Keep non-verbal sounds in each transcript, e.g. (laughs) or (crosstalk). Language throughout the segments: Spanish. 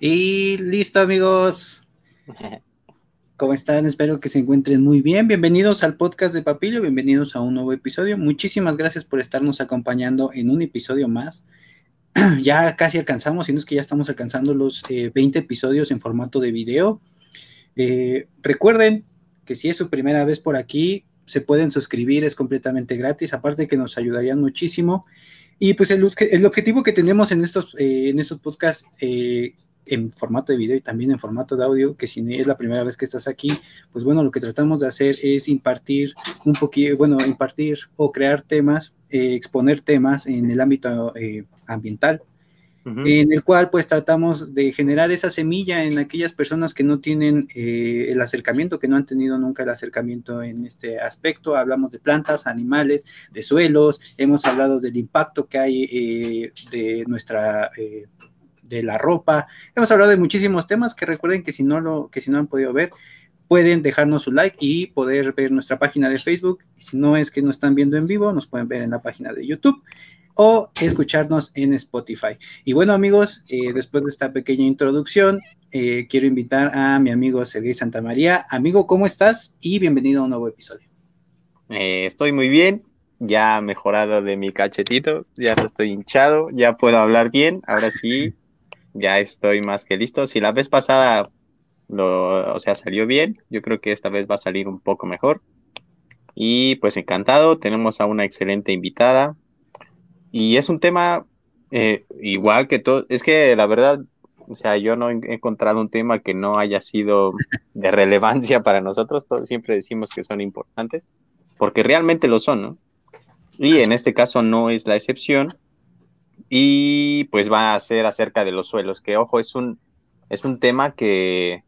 Y listo, amigos. (laughs) ¿Cómo están? Espero que se encuentren muy bien. Bienvenidos al podcast de Papilio, bienvenidos a un nuevo episodio. Muchísimas gracias por estarnos acompañando en un episodio más. (clears throat) ya casi alcanzamos, si no es que ya estamos alcanzando los 20 eh, episodios en formato de video. Eh, recuerden que si es su primera vez por aquí, se pueden suscribir, es completamente gratis, aparte que nos ayudarían muchísimo. Y pues el, el objetivo que tenemos en estos, eh, en estos podcasts eh, en formato de video y también en formato de audio, que si es la primera vez que estás aquí, pues bueno, lo que tratamos de hacer es impartir un poquito, bueno, impartir o crear temas, eh, exponer temas en el ámbito ambiental, en el cual pues tratamos de generar esa semilla en aquellas personas que no tienen eh, el acercamiento, que no han tenido nunca el acercamiento en este aspecto. Hablamos de plantas, animales, de suelos, hemos hablado del impacto que hay eh, de nuestra... De la ropa, hemos hablado de muchísimos temas que recuerden que si no lo, que si no han podido ver, pueden dejarnos su like y poder ver nuestra página de Facebook. Si no es que nos están viendo en vivo, nos pueden ver en la página de YouTube o escucharnos en Spotify. Y bueno amigos, eh, después de esta pequeña introducción, eh, quiero invitar a mi amigo Sergei Santamaría. Amigo, ¿cómo estás? Y bienvenido a un nuevo episodio. Eh, estoy muy bien, ya mejorado de mi cachetito, ya estoy hinchado, ya puedo hablar bien, ahora sí, ya estoy más que listo. Si la vez pasada lo, o sea, salió bien, yo creo que esta vez va a salir un poco mejor. Y pues encantado, tenemos a una excelente invitada, y es un tema eh, igual que todo, es que la verdad, o sea, yo no he encontrado un tema que no haya sido de relevancia para nosotros, todos siempre decimos que son importantes, porque realmente lo son, ¿no? Y en este caso no es la excepción, y pues va a ser acerca de los suelos, que ojo, es un, es un tema que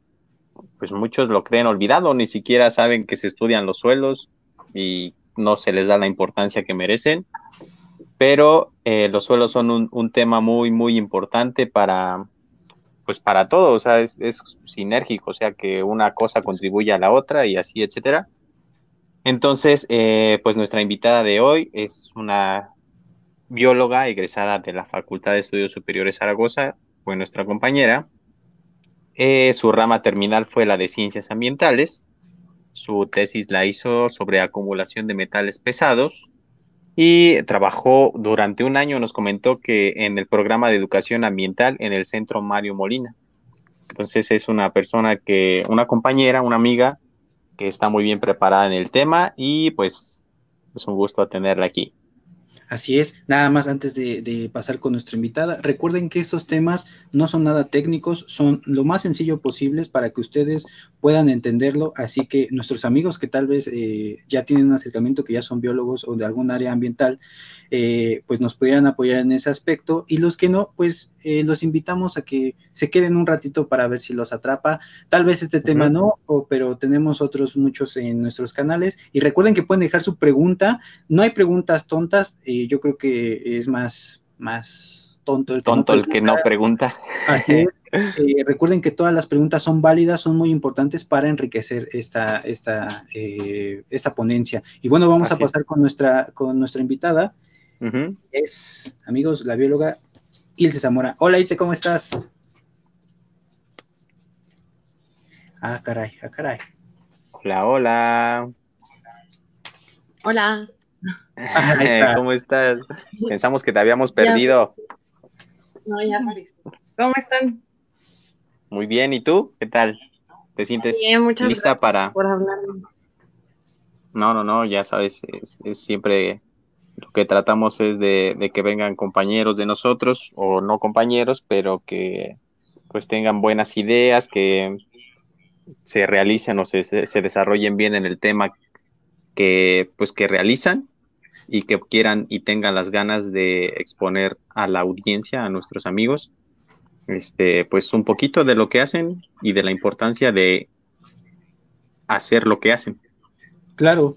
pues muchos lo creen olvidado, ni siquiera saben que se estudian los suelos y no se les da la importancia que merecen pero eh, los suelos son un, tema muy, muy importante para, pues para todo, o sea, es, sinérgico, o sea, que una cosa contribuye a la otra y así, etcétera. Entonces, eh, pues nuestra invitada de hoy es una bióloga egresada de la Facultad de Estudios Superiores Zaragoza, fue nuestra compañera. Eh, su rama terminal fue la de Ciencias Ambientales. Su tesis la hizo sobre acumulación de metales pesados y trabajó durante un año, nos comentó que en el programa de educación ambiental en el centro Mario Molina. Entonces es una persona que, una compañera, una amiga que está muy bien preparada en el tema y pues es un gusto tenerla aquí. Así es, nada más antes de, pasar con nuestra invitada, recuerden que estos temas no son nada técnicos, son lo más sencillo posibles para que ustedes puedan entenderlo, así que nuestros amigos que tal vez eh, ya tienen un acercamiento, que ya son biólogos o de algún área ambiental, eh, pues nos pudieran apoyar en ese aspecto y los que no, pues eh, los invitamos a que se queden un ratito para ver si los atrapa. Tal vez este tema no, pero tenemos otros muchos en nuestros canales y recuerden que pueden dejar su pregunta. No hay preguntas tontas, eh, yo creo que es más, más tonto el que tonto no el que no pregunta. (laughs) recuerden que todas las preguntas son válidas, son muy importantes para enriquecer esta, esta, esta ponencia. Y bueno, vamos a pasar con nuestra, con nuestra invitada. Es, amigos, la bióloga Ilse Zamora. Hola Ilse, ¿cómo estás? Ah, caray, ah, caray. Hola, hola. Hola. (laughs) ¿Cómo estás? (laughs) Pensamos que te habíamos perdido. No, ya apareció. ¿Cómo están? Muy bien, ¿y tú? ¿Qué tal? ¿Te sientes lista para...? Por hablar. No, no, no, ya sabes, es siempre lo que tratamos es de, que vengan compañeros de nosotros o no compañeros, pero que pues tengan buenas ideas, que se realicen o se, se desarrollen bien en el tema que pues que realizan y que quieran y tengan las ganas de exponer a la audiencia, a nuestros amigos, este, pues un poquito de lo que hacen y de la importancia de hacer lo que hacen. Claro,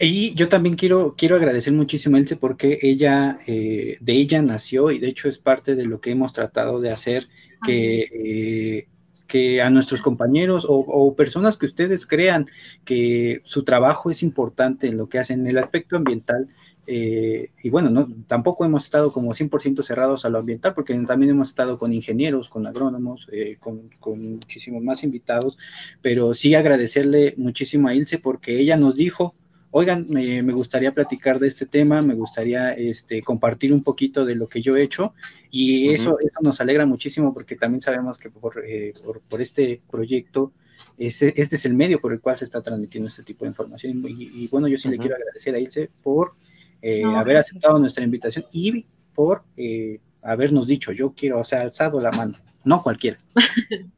y yo también quiero, quiero agradecer muchísimo a Elce porque ella, eh, de ella nació y de hecho es parte de lo que hemos tratado de hacer, que, eh, que a nuestros compañeros o, personas que ustedes crean que su trabajo es importante en lo que hacen en el aspecto ambiental, eh, y bueno, no, tampoco hemos estado como 100% cerrados a lo ambiental, porque también hemos estado con ingenieros, con agrónomos, eh, con, muchísimos más invitados, pero sí agradecerle muchísimo a Ilse porque ella nos dijo, oigan, me, gustaría platicar de este tema, me gustaría este, compartir un poquito de lo que yo he hecho, y eso, eso nos alegra muchísimo porque también sabemos que por, eh, por, este proyecto, este, este es el medio por el cual se está transmitiendo este tipo de información, y, bueno, yo sí le quiero agradecer a Ilse por eh, haber aceptado nuestra invitación y por eh, habernos dicho, yo quiero, o sea, alzado la mano, no cualquiera. (laughs)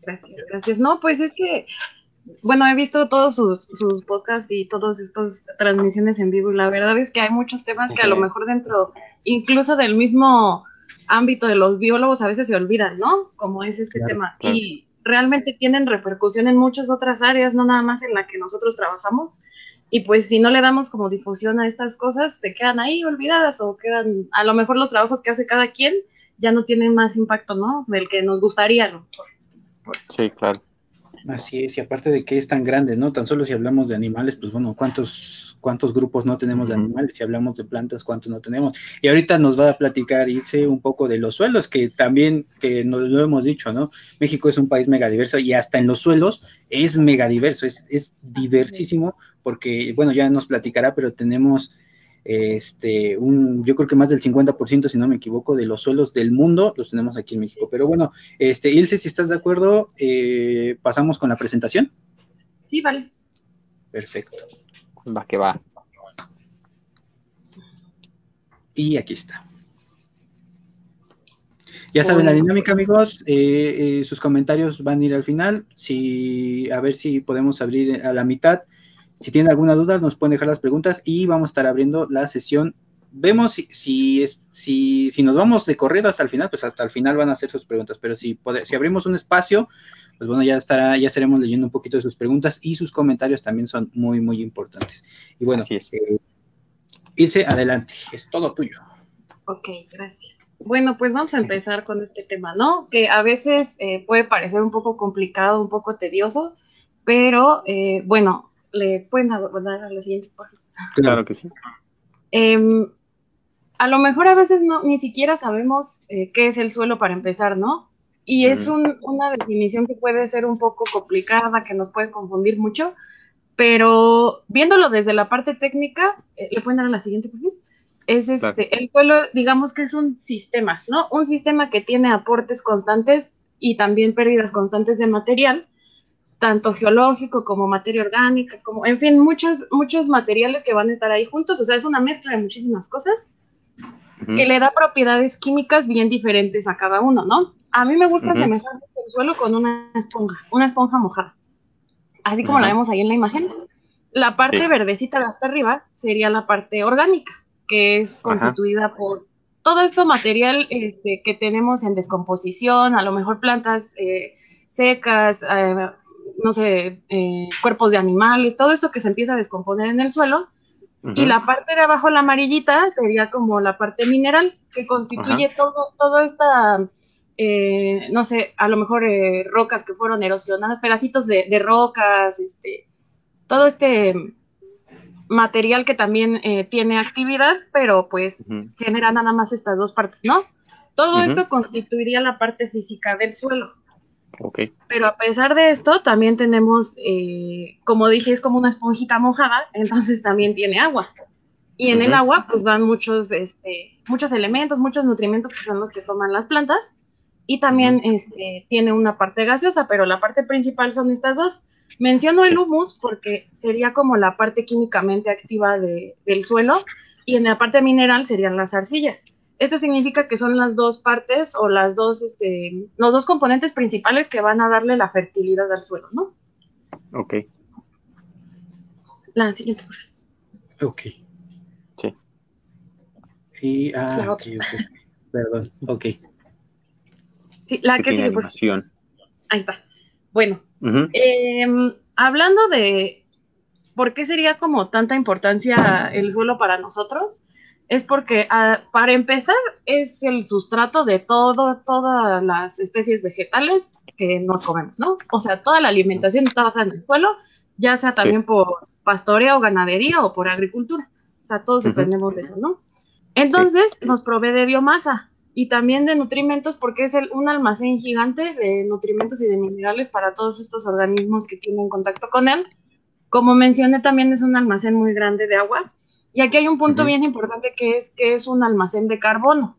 gracias, gracias. No, pues es que, bueno, he visto todos sus, sus podcasts y todas estas transmisiones en vivo y la verdad es que hay muchos temas que a lo mejor dentro, incluso del mismo ámbito de los biólogos a veces se olvidan, ¿no? Como es este tema. Y realmente tienen repercusión en muchas otras áreas, no nada más en la que nosotros trabajamos. Y pues si no le damos como difusión a estas cosas, se quedan ahí olvidadas o quedan, a lo mejor los trabajos que hace cada quien ya no tienen más impacto, ¿no? Del que nos gustaría, ¿no? Sí, claro. Así es, y aparte de que es tan grande, ¿no? Tan solo si hablamos de animales, pues bueno, ¿cuántos, cuántos grupos no tenemos de animales? Si hablamos de plantas, ¿cuántos no tenemos? Y ahorita nos va a platicar, hice un poco de los suelos, que también, que nos lo hemos dicho, ¿no? México es un país megadiverso y hasta en los suelos es megadiverso, es, es diversísimo porque, bueno, ya nos platicará, pero tenemos este, un, yo creo que más del 50%, si no me equivoco, de los suelos del mundo los tenemos aquí en México. Pero bueno, este, Ilse, si estás de acuerdo, eh, pasamos con la presentación. Sí, vale. Perfecto. Va que va. Y aquí está. Ya saben la dinámica, amigos. Eh, eh, sus comentarios van a ir al final. Si, a ver si podemos abrir a la mitad si tienen alguna duda, nos pueden dejar las preguntas y vamos a estar abriendo la sesión. Vemos si, si, si, si nos vamos de corrido hasta el final, pues hasta el final van a hacer sus preguntas, pero si, si abrimos un espacio, pues bueno, ya, estará, ya estaremos leyendo un poquito de sus preguntas y sus comentarios también son muy, muy importantes. Y bueno, Así eh, adelante, es todo tuyo. Ok, gracias. Bueno, pues vamos a empezar con este tema, ¿no? Que a veces eh, puede parecer un poco complicado, un poco tedioso, pero eh, bueno, le pueden abordar a la siguiente página. Claro que sí. Em, a lo mejor a veces no, ni siquiera sabemos eh, qué es el suelo para empezar, ¿no? Y es una definición que puede ser un poco complicada, que nos puede confundir mucho, pero viéndolo desde la parte técnica, eh, le pueden dar a la siguiente página. Es este, el suelo, digamos que es un sistema, ¿no? Un sistema que tiene aportes constantes y también pérdidas constantes de material, tanto geológico como materia orgánica, como, en fin, muchos, muchos materiales que van a estar ahí juntos, o sea, es una mezcla de muchísimas cosas que le da propiedades químicas bien diferentes a cada uno, ¿no? A mí me gusta uh el suelo con una esponja, una esponja mojada, así como la vemos ahí en la imagen. La parte verdecita de hasta arriba sería la parte orgánica, que es constituida por todo esto material este, que tenemos en descomposición, a lo mejor plantas eh, secas, eh, no sé, eh, cuerpos de animales, todo esto que se empieza a descomponer en el suelo. Y la parte de abajo, la amarillita, sería como la parte mineral, que constituye todo, todo esta, eh, no sé, a lo mejor eh, rocas que fueron erosionadas, pedacitos de, rocas, este, todo este material que también tiene actividad, pero pues genera nada más estas dos partes, ¿no? Todo esto constituiría la parte física del suelo. Pero a pesar de esto, también tenemos, eh, como dije, es como una esponjita mojada, entonces también tiene agua. Y en el agua, pues van muchos, este, muchos elementos, muchos nutrimentos que son los que toman las plantas. Y también este, tiene una parte gaseosa, pero la parte principal son estas dos. Menciono el humus porque sería como la parte químicamente activa del suelo y en la parte mineral serían las arcillas. Esto significa que son las dos partes o las dos, este, los dos componentes principales que van a darle la fertilidad al suelo, ¿no? Ok. La siguiente, por favor. Ok. Sí. Y, ah, ok, Perdón, ok. Sí, la que sigue, por Ahí está. Bueno, em, hablando de por qué sería como tanta importancia el suelo para nosotros, es porque ah, para empezar es el sustrato de todo, todas las especies vegetales que nos comemos, ¿no? O sea, toda la alimentación está basada en el suelo, ya sea también por pastoreo, ganadería o por agricultura. O sea, todos dependemos de eso, ¿no? Entonces, nos provee de biomasa y también de nutrimentos porque es el, un almacén gigante de nutrimentos y de minerales para todos estos organismos que tienen contacto con él. Como mencioné, también es un almacén muy grande de agua. Y aquí hay un punto bien importante que es que es un almacén de carbono.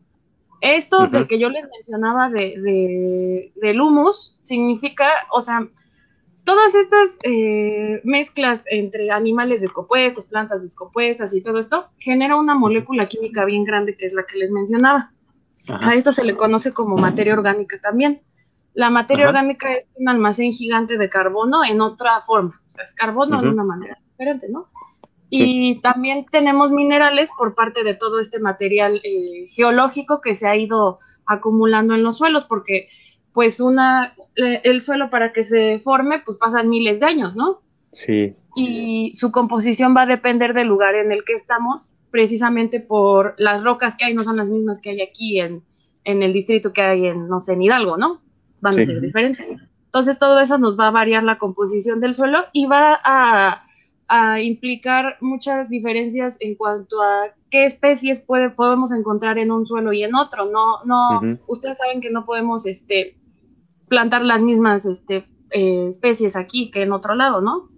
Esto del que yo les mencionaba de, del humus significa, o sea, todas estas eh, mezclas entre animales descompuestos, plantas descompuestas y todo esto, genera una molécula química bien grande que es la que les mencionaba. A esto se le conoce como materia orgánica también. La materia orgánica es un almacén gigante de carbono en otra forma. O sea, es carbono de una manera diferente, ¿no? Y también tenemos minerales por parte de todo este material eh, geológico que se ha ido acumulando en los suelos, porque pues una, el suelo para que se forme, pues pasan miles de años, ¿no? Sí. Y su composición va a depender del lugar en el que estamos, precisamente por las rocas que hay, no son las mismas que hay aquí en, en el distrito que hay en, no sé, en Hidalgo, ¿no? Van a ser diferentes. Entonces todo eso nos va a variar la composición del suelo y va a a implicar muchas diferencias en cuanto a qué especies puede, podemos encontrar en un suelo y en otro. No, no, ustedes saben que no podemos este, plantar las mismas este, eh, especies aquí que en otro lado, ¿no?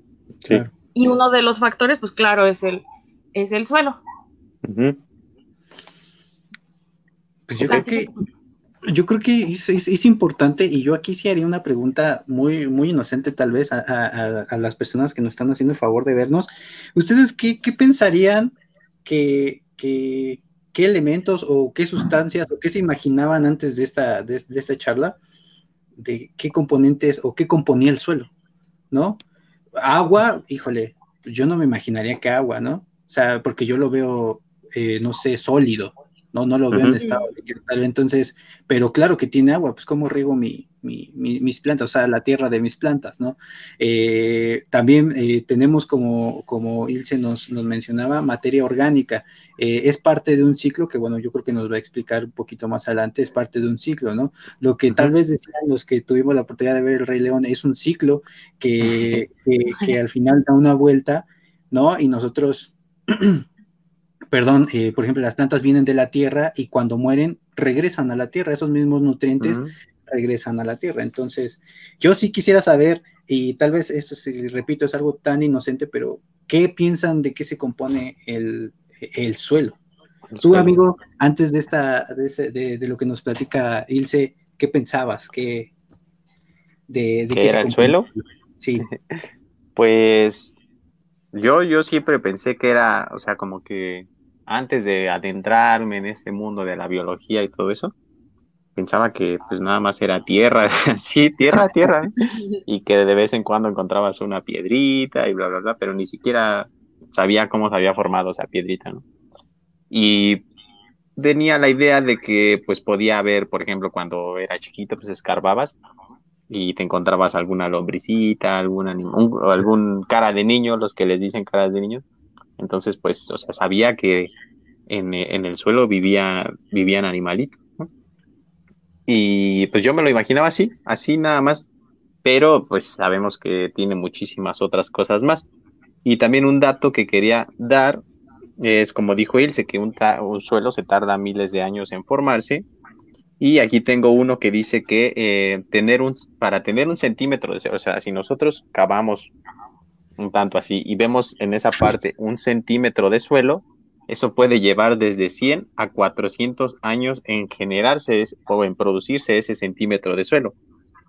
Sí. Y uno de los factores, pues claro, es el, es el suelo. Pues yo creo que yo creo que es, importante y yo aquí sí haría una pregunta muy, muy inocente tal vez a, las personas que nos están haciendo el favor de vernos. ¿Ustedes qué, pensarían que, qué elementos o qué sustancias o qué se imaginaban antes de esta, de, esta charla? De qué componentes o qué componía el suelo, ¿no? Agua, híjole, yo no me imaginaría que agua, ¿no? O sea, porque yo lo veo, eh, no sé, sólido, no, no lo veo en estado tal Entonces, pero claro que tiene agua, pues cómo riego mi, mis plantas, o sea, la tierra de mis plantas, ¿no? Eh, también eh, tenemos como, como Ilse nos, nos mencionaba, materia orgánica. Eh, es parte de un ciclo que, bueno, yo creo que nos va a explicar un poquito más adelante, es parte de un ciclo, ¿no? Lo que tal vez decían los que tuvimos la oportunidad de ver el Rey León es un ciclo que, que, que al final da una vuelta, ¿no? Y nosotros (clears throat) perdón, eh, por ejemplo, las plantas vienen de la tierra y cuando mueren regresan a la tierra, esos mismos nutrientes regresan a la tierra. Entonces, yo sí quisiera saber, y tal vez esto, si repito, es algo tan inocente, pero ¿qué piensan de qué se compone el, suelo? Tú, amigo, antes de esta, de, lo que nos platica Ilse, ¿qué pensabas? ¿Qué, de, ¿Qué era el suelo? Sí. (laughs) pues yo, yo siempre pensé que era, o sea, como que antes de adentrarme en este mundo de la biología y todo eso, pensaba que pues nada más era tierra, (laughs) sí, tierra, tierra, ¿eh? (laughs) y que de vez en cuando encontrabas una piedrita y bla, bla, bla, pero ni siquiera sabía cómo se había formado esa piedrita, ¿no? Y tenía la idea de que pues podía haber, por ejemplo, cuando era chiquito, pues escarbabas y te encontrabas alguna lombricita, alguna, algún cara de niño, los que les dicen caras de niños, entonces, pues, o sea, sabía que en, el suelo vivía, vivían animalitos. Y pues yo me lo imaginaba así, así nada más. Pero pues sabemos que tiene muchísimas otras cosas más. Y también un dato que quería dar es, como dijo Ilse, que un, un suelo se tarda miles de años en formarse. Y aquí tengo uno que dice que eh, tener un, para tener un centímetro, de, o sea, si nosotros cavamos un tanto así, y vemos en esa parte un centímetro de suelo, eso puede llevar desde 100 a 400 años en generarse o en producirse ese centímetro de suelo.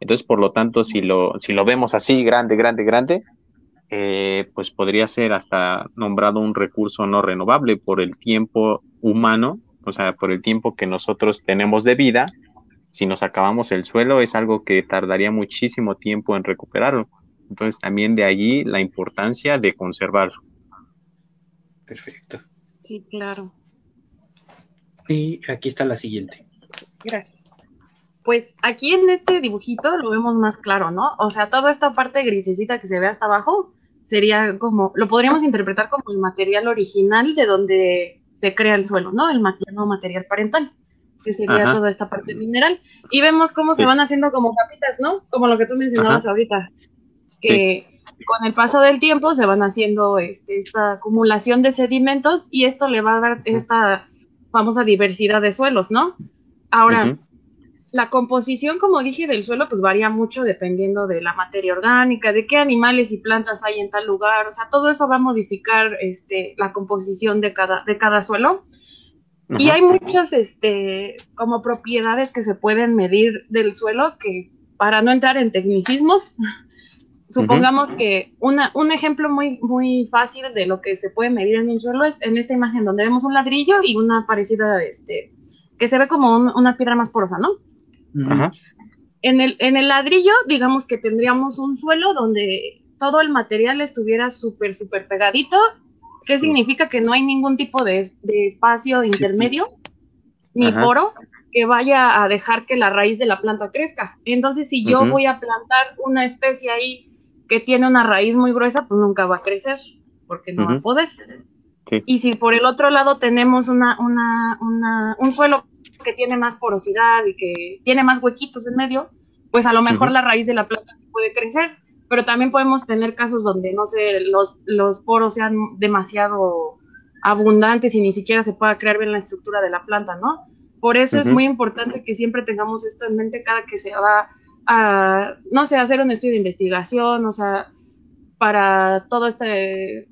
Entonces, por lo tanto, si lo, si lo vemos así, grande, grande, grande, eh, pues podría ser hasta nombrado un recurso no renovable por el tiempo humano, o sea, por el tiempo que nosotros tenemos de vida. Si nos acabamos el suelo, es algo que tardaría muchísimo tiempo en recuperarlo. Entonces también de allí la importancia de conservarlo. Perfecto. Sí, claro. Y aquí está la siguiente. Gracias. Pues aquí en este dibujito lo vemos más claro, ¿no? O sea, toda esta parte grisecita que se ve hasta abajo sería como, lo podríamos interpretar como el material original de donde se crea el suelo, ¿no? El material parental, que sería toda esta parte mineral. Y vemos cómo se van haciendo como capitas, ¿no? Como lo que tú mencionabas ahorita que con el paso del tiempo se van haciendo este, esta acumulación de sedimentos y esto le va a dar esta famosa diversidad de suelos, ¿no? Ahora, la composición, como dije, del suelo, pues varía mucho dependiendo de la materia orgánica, de qué animales y plantas hay en tal lugar, o sea, todo eso va a modificar este, la composición de cada, de cada suelo. Y hay muchas, este, como propiedades que se pueden medir del suelo que, para no entrar en tecnicismos, supongamos que una, un ejemplo muy, muy fácil de lo que se puede medir en un suelo es en esta imagen donde vemos un ladrillo y una parecida, este, que se ve como una piedra más porosa, ¿no? En, el, en el ladrillo, digamos que tendríamos un suelo donde todo el material estuviera súper, súper pegadito. ¿Qué significa? Que no hay ningún tipo de, espacio intermedio ni poro que vaya a dejar que la raíz de la planta crezca. Entonces, si yo voy a plantar una especie ahí que tiene una raíz muy gruesa, pues nunca va a crecer, porque no va a poder. Y si por el otro lado tenemos una, una, una, un suelo que tiene más porosidad y que tiene más huequitos en medio, pues a lo mejor la raíz de la planta puede crecer, pero también podemos tener casos donde, no sé, los, los poros sean demasiado abundantes y ni siquiera se pueda crear bien la estructura de la planta, ¿no? Por eso es muy importante que siempre tengamos esto en mente cada que se va a, no sé, hacer un estudio de investigación, o sea, para todo este,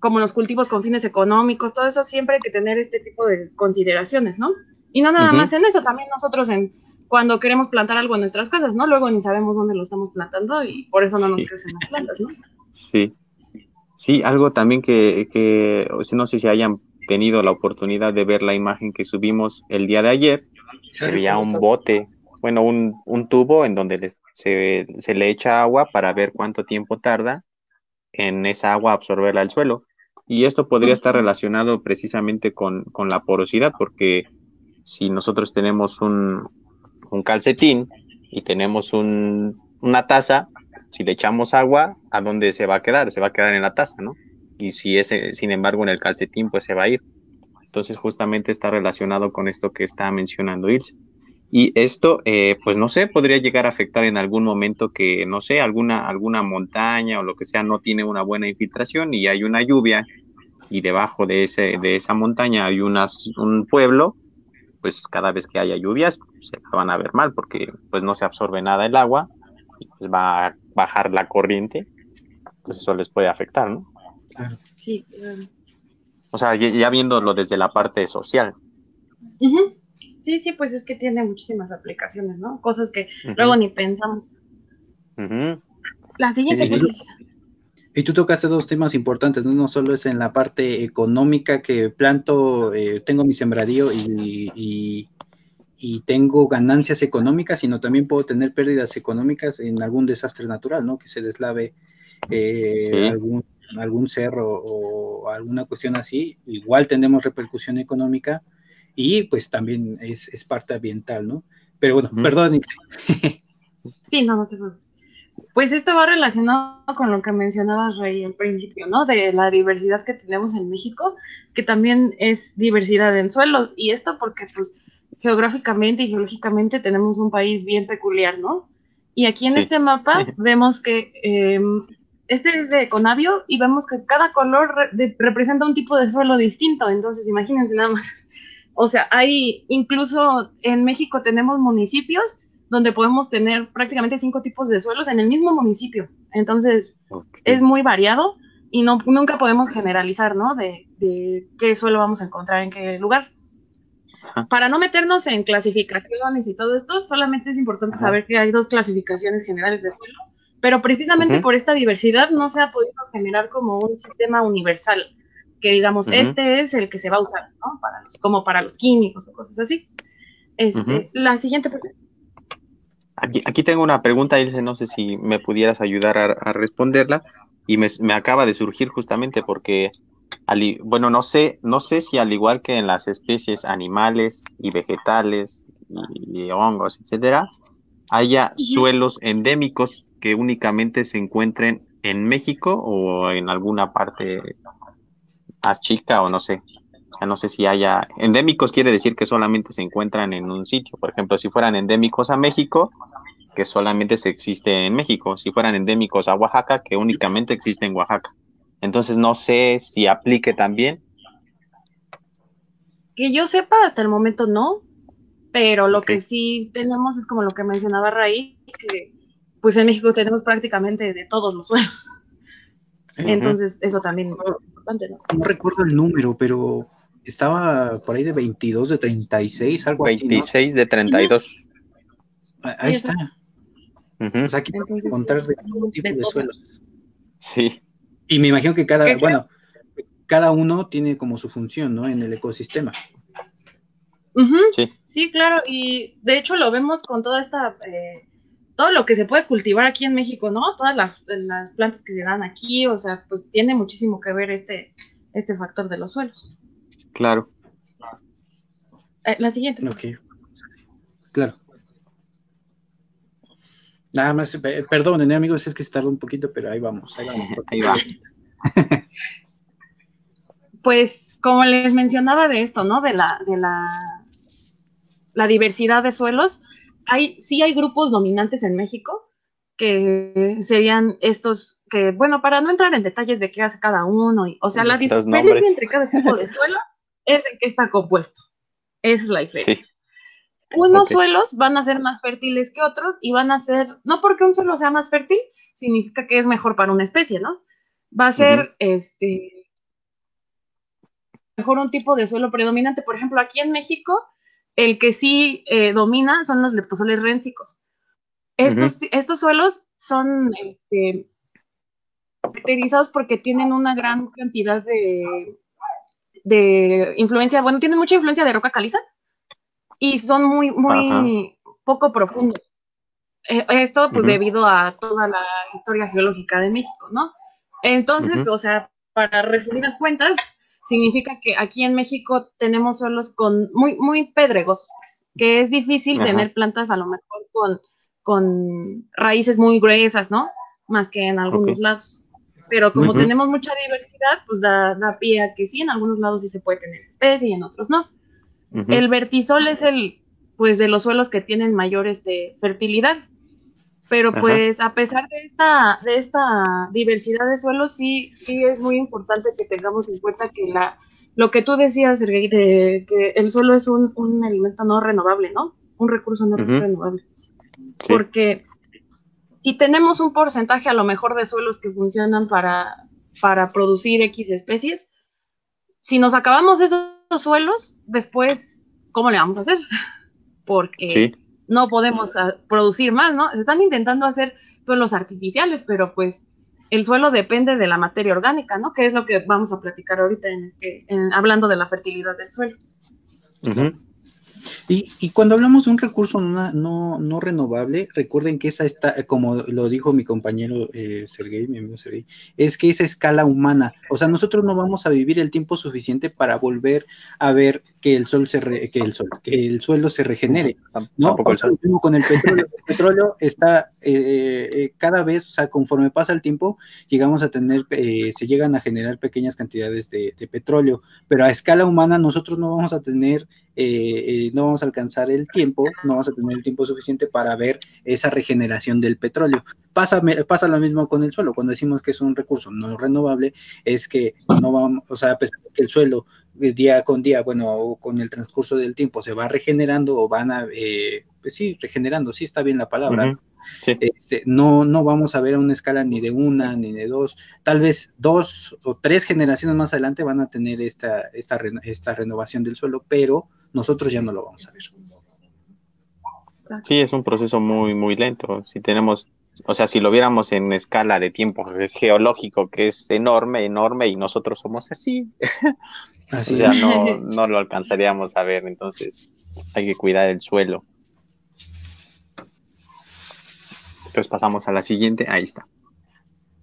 como los cultivos con fines económicos, todo eso siempre hay que tener este tipo de consideraciones, ¿no? Y no nada más en eso, también nosotros en cuando queremos plantar algo en nuestras casas, ¿no? Luego ni sabemos dónde lo estamos plantando y por eso no nos crecen las plantas, ¿no? Sí. Sí, algo también que, que no sé si hayan tenido la oportunidad de ver la imagen que subimos el día de ayer, se veía un bote, bueno, un, un tubo en donde se, se, le echa agua para ver cuánto tiempo tarda en esa agua absorberla al suelo. Y esto podría estar relacionado precisamente con, con la porosidad, porque si nosotros tenemos un, calcetín y tenemos una taza, si le echamos agua, ¿a dónde se va a quedar? Se va a quedar en la taza, ¿no? Y si es, sin embargo, en el calcetín, pues se va a ir. Entonces, justamente está relacionado con esto que está mencionando Ilse. Y esto, eh, pues no sé, podría llegar a afectar en algún momento que, no sé, alguna, alguna montaña o lo que sea no tiene una buena infiltración y hay una lluvia y debajo de, ese, de esa montaña hay unas, un pueblo pues cada vez que haya lluvias se van a ver mal porque pues no se absorbe nada el agua y pues va a bajar la corriente, pues eso les puede afectar, ¿no? Sí, claro. O sea, ya, viéndolo desde la parte social. Sí, sí, pues es que tiene muchísimas aplicaciones, ¿no? Cosas que luego ni pensamos. La siguiente, pues, y tú tocaste dos temas importantes, ¿no? No solo es en la parte económica que planto, eh, tengo mi sembradío y, tengo ganancias económicas, sino también puedo tener pérdidas económicas en algún desastre natural, ¿no? Que se deslave eh, algún, algún cerro o alguna cuestión así. Igual tenemos repercusión económica y pues también es, parte ambiental, ¿no? Pero bueno, perdón. (laughs) Sí, no, no te preocupes. Pues esto va relacionado con lo que mencionabas, Rey, al principio, ¿no? De la diversidad que tenemos en México, que también es diversidad en suelos. Y esto porque, pues, geográficamente y geológicamente tenemos un país bien peculiar, ¿no? Y aquí en este mapa vemos que em, este es de Conavio y vemos que cada color representa un tipo de suelo distinto. Entonces, imagínense nada más. O sea, hay, incluso en México tenemos municipios donde podemos tener prácticamente cinco tipos de suelos en el mismo municipio. Entonces, es muy variado y no, nunca podemos generalizar, ¿no? De, qué suelo vamos a encontrar en qué lugar. Para no meternos en clasificaciones y todo esto, solamente es importante saber que hay dos clasificaciones generales de suelo, pero precisamente por esta diversidad no se ha podido generar como un sistema universal, que digamos, este es el que se va a usar, ¿no? Para los, como para los químicos o cosas así. Este, La siguiente pregunta. Aquí, tengo una pregunta, Ilse, no sé si me pudieras ayudar a, responderla y me, acaba de surgir justamente porque, bueno, no sé, no sé si al igual que en las especies animales y vegetales y, hongos, etcétera, haya suelos endémicos que únicamente se encuentren en México o en alguna parte más chica o no sé. O sea, no sé si haya endémicos quiere decir que solamente se encuentran en un sitio. Por ejemplo, si fueran endémicos a México, que solamente se existe en México, si fueran endémicos a Oaxaca, que únicamente existe en Oaxaca. Entonces no sé si aplique también. Que yo sepa, hasta el momento no, pero lo que sí tenemos es como lo que mencionaba Raí, que pues en México tenemos prácticamente de todos los suelos. Entonces, eso también importante, ¿no? No recuerdo el número, pero estaba por ahí de 22, de 36, algo 26 así. 26 de 32. Ahí está. O sea, aquí podemos encontrar de todo tipo de, suelos. Sí. Y me imagino que cada, bueno, cada uno tiene como su función, ¿no? En el ecosistema. sí. sí. claro, y de hecho lo vemos con toda esta, eh, todo lo que se puede cultivar aquí en México, ¿no? Todas las, las, plantas que se dan aquí, o sea, pues tiene muchísimo que ver este, este factor de los suelos. Claro. Eh, la siguiente. Ok. Claro. Nada más, perdonen, ¿eh, amigos, es que se tardó un poquito, pero ahí vamos, ahí vamos. (laughs) Ahí va. pues, como les mencionaba de esto, ¿no? De la, de la, la diversidad de suelos, hay, sí hay grupos dominantes en México que serían estos que, bueno, para no entrar en detalles de qué hace cada uno, o sea, la diferencia entre cada tipo de suelos (laughs) es en qué está compuesto. Es la diferencia. Unos suelos van a ser más fértiles que otros y van a ser, no porque un suelo sea más fértil, significa que es mejor para una especie, ¿no? Va a ser, este, mejor un tipo de suelo predominante. Por ejemplo, aquí en México, el que sí eh, domina son los leptosoles rénsicos. Estos, estos suelos son este, caracterizados porque tienen una gran cantidad de, de influencia, bueno, tienen mucha influencia de roca caliza y son muy, muy poco profundos. Eh, esto pues debido a toda la historia geológica de México, ¿no? Entonces, o sea, para resumidas cuentas, significa que aquí en México tenemos suelos con muy, muy pedregosos, pues, que es difícil tener plantas a lo mejor con, con raíces muy gruesas, ¿no? Más que en algunos lados. Pero como tenemos mucha diversidad, pues da, da, pie a que sí, en algunos lados sí se puede tener especie y en otros no. El vertisol es el, pues, de los suelos que tienen mayor este, fertilidad. Pero pues a pesar de esta, de esta diversidad de suelos, sí, sí es muy importante que tengamos en cuenta que la, lo que tú decías, Sergei, de que el suelo es un, un elemento no renovable, ¿no? Un recurso no renovable. Porque si tenemos un porcentaje a lo mejor de suelos que funcionan para, para producir X especies, si nos acabamos esos suelos, después, ¿cómo le vamos a hacer? (laughs) Porque no podemos ah, producir más, ¿no? Se están intentando hacer suelos artificiales, pero pues el suelo depende de la materia orgánica, ¿no? Que es lo que vamos a platicar ahorita en, este, hablando de la fertilidad del suelo. Y, cuando hablamos de un recurso no, no, renovable, recuerden que esa está, como lo dijo mi compañero eh, Sergey, mi amigo Sergey, es que esa escala humana, o sea, nosotros no vamos a vivir el tiempo suficiente para volver a ver que el sol se que el sol, que el suelo se regenere, ¿no? mismo con el petróleo, el petróleo está eh, eh, cada vez, o sea, conforme pasa el tiempo, llegamos a tener, eh, se llegan a generar pequeñas cantidades de, de, petróleo, pero a escala humana nosotros no vamos a tener eh, no vamos a alcanzar el tiempo, no vamos a tener el tiempo suficiente para ver esa regeneración del petróleo. Pasa, pasa lo mismo con el suelo, cuando decimos que es un recurso no renovable, es que no vamos, o sea, a pesar de que el suelo eh, día con día, bueno, con el transcurso del tiempo se va regenerando o van a, eh, pues sí, regenerando, sí está bien la palabra. Este, no, no vamos a ver una escala ni de una ni de dos, tal vez dos o tres generaciones más adelante van a tener esta, esta, esta renovación del suelo, pero nosotros ya no lo vamos a ver. Sí, es un proceso muy, muy lento. Si tenemos, o sea, si lo viéramos en escala de tiempo geológico, que es enorme, enorme, y nosotros somos así, así ya no, (laughs) no lo alcanzaríamos a ver. Entonces, hay que cuidar el suelo. Entonces pasamos a la siguiente, ahí está.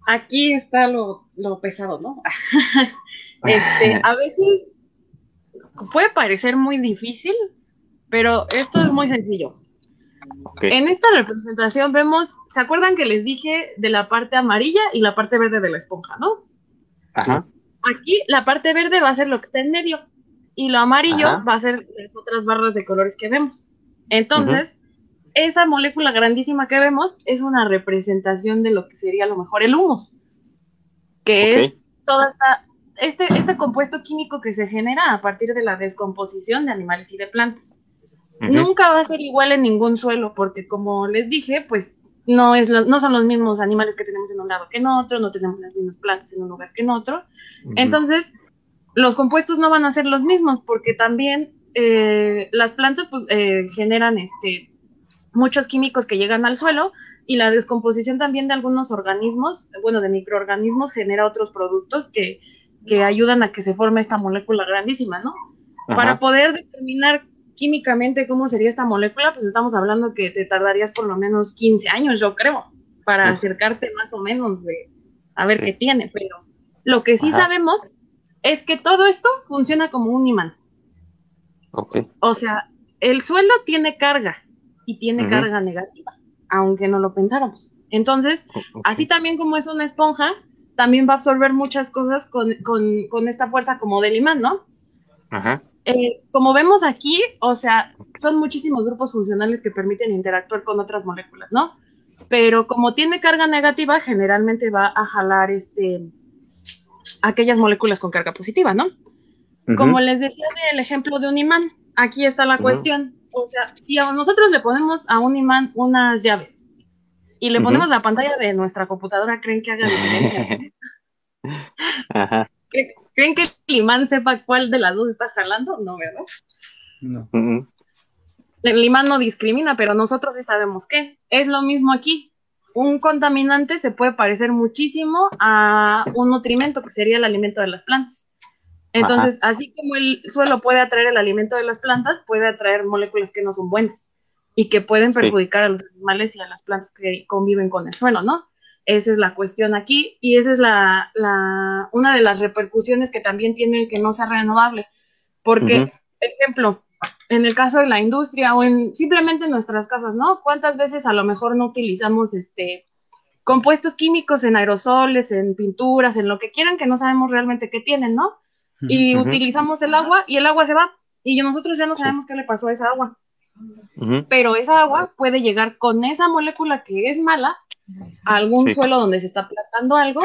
Aquí está lo, lo pesado, ¿no? (laughs) este, a veces puede parecer muy difícil, pero esto es muy sencillo. En esta representación vemos, ¿se acuerdan que les dije de la parte amarilla y la parte verde de la esponja, no? Ajá. Aquí la parte verde va a ser lo que está en medio y lo amarillo va a ser las otras barras de colores que vemos. Entonces, esa molécula grandísima que vemos es una representación de lo que sería a lo mejor el humus, que es toda esta, este, este compuesto químico que se genera a partir de la descomposición de animales y de plantas. Nunca va a ser igual en ningún suelo, porque como les dije, pues no, es no son los mismos animales que tenemos en un lado que en otro, no tenemos las mismas plantas en un lugar que en otro. Entonces, los compuestos no van a ser los mismos, porque también eh, las plantas pues, eh, generan este, muchos químicos que llegan al suelo y la descomposición también de algunos organismos, bueno, de microorganismos, genera otros productos que, que ayudan a que se forme esta molécula grandísima, ¿no? Para poder determinar químicamente cómo sería esta molécula, pues estamos hablando que te tardarías por lo menos 15 años, yo creo, para acercarte más o menos de a ver qué tiene, pero lo que sí sabemos es que todo esto funciona como un imán. O sea, el suelo tiene carga y tiene carga negativa, aunque no lo pensáramos. Entonces, así también como es una esponja, también va a absorber muchas cosas con, con esta fuerza como del imán, ¿no? Ajá. Eh, como vemos aquí, o sea, son muchísimos grupos funcionales que permiten interactuar con otras moléculas, ¿no? Pero como tiene carga negativa, generalmente va a jalar este, aquellas moléculas con carga positiva, ¿no? Como les decía del ejemplo de un imán, aquí está la cuestión. O sea, si a nosotros le ponemos a un imán unas llaves y le ponemos la pantalla de nuestra computadora, ¿creen que haga diferencia? (laughs) Ajá. ¿Creen que el imán sepa cuál de las dos está jalando? No, ¿verdad? No. El imán no discrimina, pero nosotros sí sabemos qué. Es lo mismo aquí. Un contaminante se puede parecer muchísimo a un nutrimento que sería el alimento de las plantas. Entonces, así como el suelo puede atraer el alimento de las plantas, puede atraer moléculas que no son buenas y que pueden perjudicar a los animales y a las plantas que conviven con el suelo, ¿no? Esa es la cuestión aquí y esa es la, una de las repercusiones que también tiene el que no sea renovable. Porque, ejemplo, en el caso de la industria o en simplemente en nuestras casas, ¿no? ¿Cuántas veces a lo mejor no utilizamos este compuestos químicos en aerosoles, en pinturas, en lo que quieran que no sabemos realmente qué tienen, ¿no? Y utilizamos el agua y el agua se va y nosotros ya no sabemos qué le pasó a esa agua. Pero esa agua puede llegar con esa molécula que es mala algún suelo donde se está plantando algo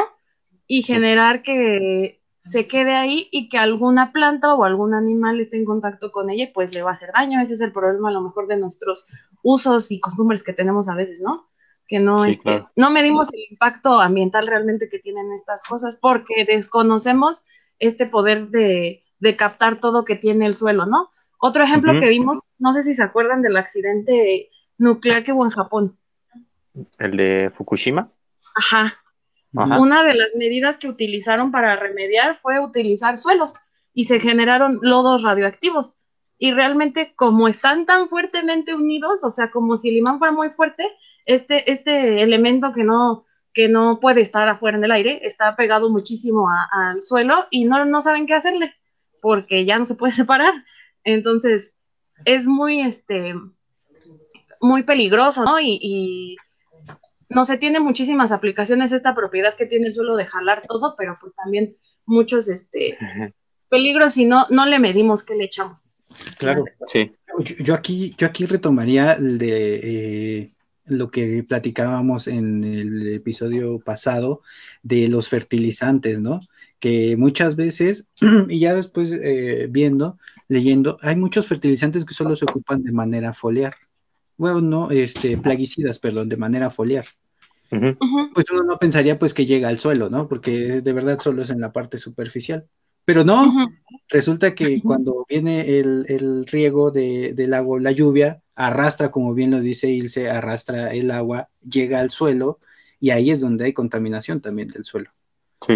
y generar que se quede ahí y que alguna planta o algún animal esté en contacto con ella y pues le va a hacer daño. Ese es el problema a lo mejor de nuestros usos y costumbres que tenemos a veces, ¿no? Que no, este, no medimos el impacto ambiental realmente que tienen estas cosas porque desconocemos este poder de, captar todo que tiene el suelo, ¿no? Otro ejemplo que vimos, no sé si se acuerdan del accidente nuclear que hubo en Japón. ¿El de Fukushima? Ajá. Una de las medidas que utilizaron para remediar fue utilizar suelos y se generaron lodos radioactivos. Y realmente como están tan fuertemente unidos, o sea, como si el imán fuera muy fuerte, este, este elemento que no, que no puede estar afuera en el aire está pegado muchísimo al suelo y no, no saben qué hacerle porque ya no se puede (laughs) separar. Entonces, es muy, este, muy peligroso, ¿no? y no sé, tiene muchísimas aplicaciones esta propiedad que tiene el suelo de jalar todo, pero pues también muchos este peligros si no, no le medimos qué le echamos. Claro, sí. Yo, aquí, yo aquí retomaría de eh, lo que platicábamos en el episodio pasado de los fertilizantes, ¿no? Que muchas veces, (clears throat) y ya después eh, viendo, leyendo, hay muchos fertilizantes que solo se ocupan de manera foliar bueno, no, este, plaguicidas, perdón, de manera foliar. Pues uno no pensaría pues que llega al suelo, ¿no? Porque de verdad solo es en la parte superficial. Pero no, resulta que cuando viene el, riego del agua, la lluvia, arrastra, como bien lo dice Ilse, arrastra el agua, llega al suelo y ahí es donde hay contaminación también del suelo.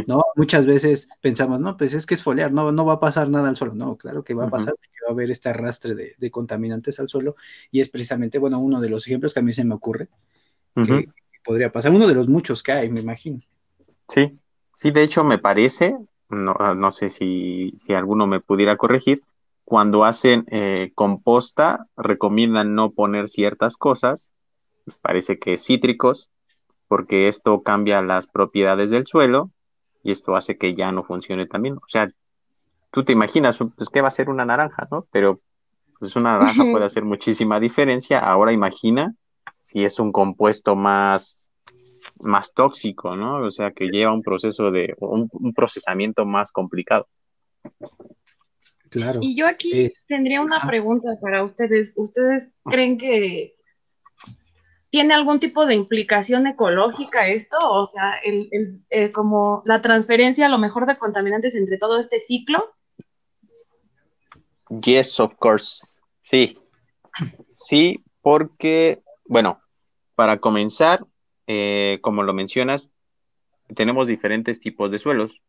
¿No? Muchas veces pensamos, no, pues es que es foliar, no, no va a pasar nada al suelo. No, claro que va a pasar, porque va a haber este arrastre de, contaminantes al suelo, y es precisamente, bueno, uno de los ejemplos que a mí se me ocurre que, podría pasar, uno de los muchos que hay, me imagino. Sí, sí, de hecho me parece, no, no sé si, si alguno me pudiera corregir, cuando hacen eh, composta recomiendan no poner ciertas cosas, parece que cítricos, porque esto cambia las propiedades del suelo y esto hace que ya no funcione también. O sea, tú te imaginas, pues, ¿qué va a ser una naranja, no? Pero pues una naranja puede hacer muchísima diferencia. Ahora imagina si es un compuesto más, más tóxico, ¿no? O sea, que lleva un proceso de, un, procesamiento más complicado. Claro. Y yo aquí tendría una pregunta para ustedes. ¿Ustedes creen que tiene algún tipo de implicación ecológica esto? O sea, el, eh, como la transferencia a lo mejor de contaminantes entre todo este ciclo. Yes, of course. Sí. Sí, porque, bueno, para comenzar, eh, como lo mencionas, tenemos diferentes tipos de suelos